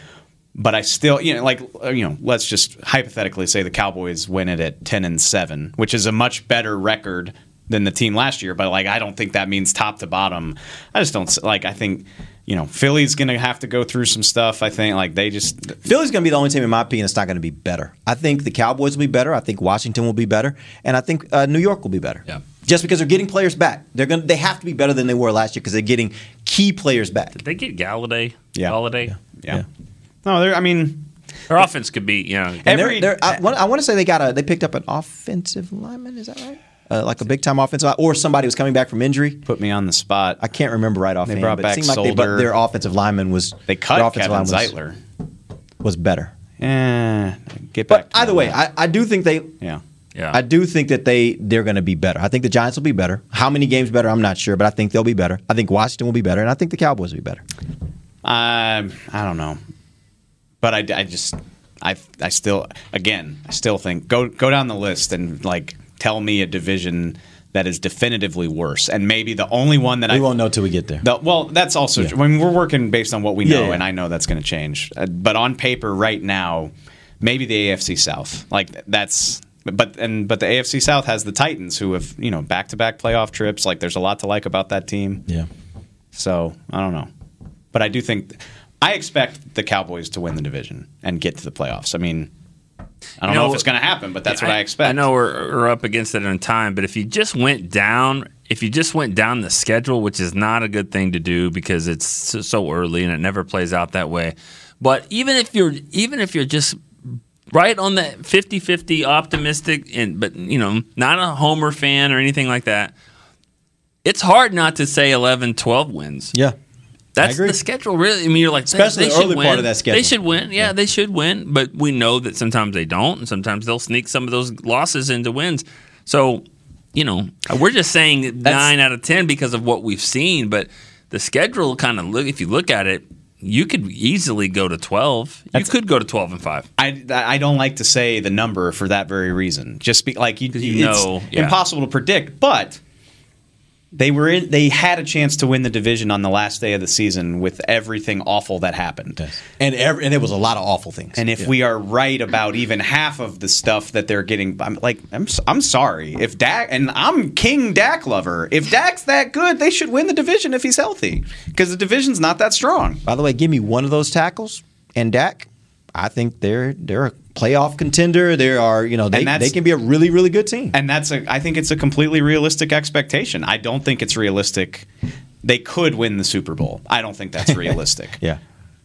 But I still, you know, like uh, you know, let's just hypothetically say the Cowboys win it at ten and seven, which is a much better record than the team last year. But like, I don't think that means top to bottom. I just don't like. I think you know, Philly's going to have to go through some stuff. I think like they just Philly's going to be the only team, in my opinion, that's not going to be better. I think the Cowboys will be better. I think Washington will be better, and I think uh, New York will be better. Yeah. Just because they're getting players back, they're going to they have to be better than they were last year because they're getting key players back. Did they get Golladay? Yeah. Golladay? yeah. No, they're. I mean, Their offense could be, you know, And they're, they're, I, I want to say they got a they picked up an offensive lineman. Is that right? Uh, like a big time offensive, line- or somebody was coming back from injury. Put me on the spot. I can't remember right offhand. brought but back it seemed like they, but their offensive lineman was They cut their offensive Kevin lineman Zeitler. was, was better. Eh, get back. But either way, I, I do think they. Yeah. Yeah. I do think that they they're going to be better. I think the Giants will be better. How many games better? I'm not sure, but I think they'll be better. I think Washington will be better, and I think the Cowboys will be better. Um, I don't know, but I, I just I I still again I still think go go down the list and like tell me a division that is definitively worse, and maybe the only one that We I won't know till we get there. the, well, that's also. Yeah. I mean, we're working based on what we Yeah, know, yeah. and I know that's going to change. Uh, but on paper, right now, maybe the AFC South. Like that's. But and but the AFC South has the Titans, who have you know back to back playoff trips. Like there's a lot to like about that team. Yeah. So I don't know, but I do think I expect the Cowboys to win the division and get to the playoffs. I mean, I don't You know, know, if it's going to happen, but that's Yeah, what I, expect. I know we're, we're up against it in time, but if you just went down, if you just went down the schedule, which is not a good thing to do because it's so, so early and it never plays out that way. But even if you're even if you're just right on that 50-50 optimistic and but you know, not a homer fan or anything like that, it's hard not to say 11 12 wins. Yeah. That's the schedule, really. I mean, you're like, Especially they the should early win. part of that schedule. They should win. Yeah, they should win. But we know that sometimes they don't, and sometimes they'll sneak some of those losses into wins. So, you know, we're just saying nine out of ten because of what we've seen. But the schedule kind of look. If you look at it, you could easily go to twelve. You could go to twelve and five. I, I don't like to say the number for that very reason. Just be like you, you know, yeah. impossible to predict, but they were in. They had a chance to win the division on the last day of the season with everything awful that happened. And every, and there was a lot of awful things. And if Yeah. we are right about even half of the stuff that they're getting, I'm like, I'm, I'm sorry if Dak and I'm King Dak lover. If Dak's that good, they should win the division if he's healthy because the division's not that strong. By the way, give me one of those tackles and Dak. I think they're they're a playoff contender. They are you know they, they can be a really really good team. And that's a, I think it's a completely realistic expectation. I don't think it's realistic. They could win the Super Bowl. I don't think that's realistic. Yeah.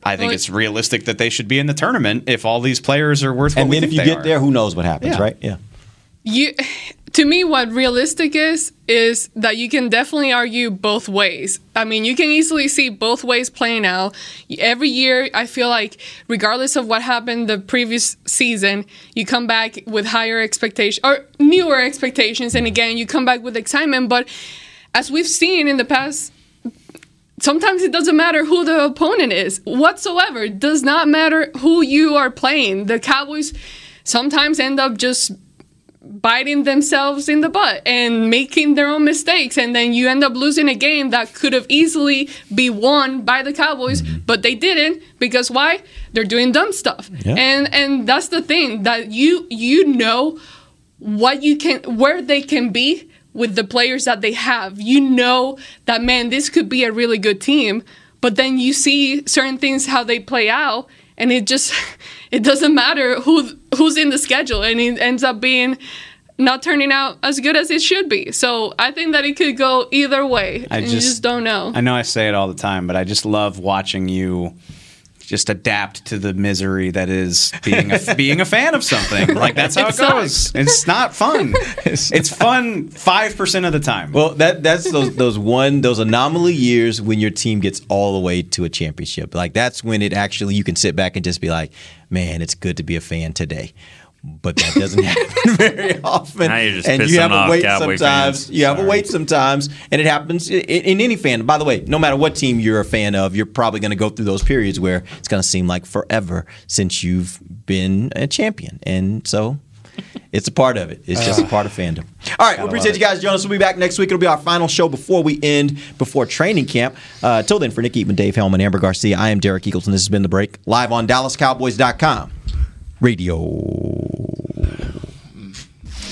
I think Well, it's realistic that they should be in the tournament if all these players are worth what And we then if you they get are. there, who knows what happens, Yeah. right? Yeah. You to me what realistic is is that you can definitely argue both ways. I mean you can easily see both ways playing out. Every year i feel like regardless of what happened the previous season you come back with higher expectations or newer expectations and again you come back with excitement. But as we've seen in the past sometimes it doesn't matter who the opponent is. Whatsoever it does not matter who you are playing. The cowboys sometimes end up just biting themselves in the butt and making their own mistakes and then you end up losing a game that could have easily be won by the Cowboys mm-hmm. but they didn't because why? They're doing dumb stuff. Yeah. and and that's the thing that you you know what you can where they can be with the players that they have. You know that man this could be a really good team but then you see certain things how they play out and it just it doesn't matter who who's in the schedule and it ends up being not turning out as good as it should be. So i think that it could go either way. I just- just don't know. I know I say it all the time, but I just love watching you just adapt to the misery that is being a, being a fan of something. Like that's how it, It goes. It's not fun. it's fun five percent of the time. Well, that that's those those one those anomaly years when your team gets all the way to a championship. Like that's when it actually you can sit back and just be like, man, it's good to be a fan today. But that doesn't happen very often. Now you're just and you have a off wait Cowboy sometimes. fans. You have a Sorry. wait sometimes, and it happens in, in any fan. By the way, no matter what team you're a fan of, you're probably going to go through those periods where it's going to seem like forever since you've been a champion, and so it's a part of it. It's just a part of fandom. All right, we appreciate you guys joining us. We'll be back next week. It'll be our final show before we end before training camp. Uh, till then, for Nick Eatman, Dave Helman, Amber Garcia, I am Derek Eagles, and this has been The Break, live on DallasCowboys.com. Radio.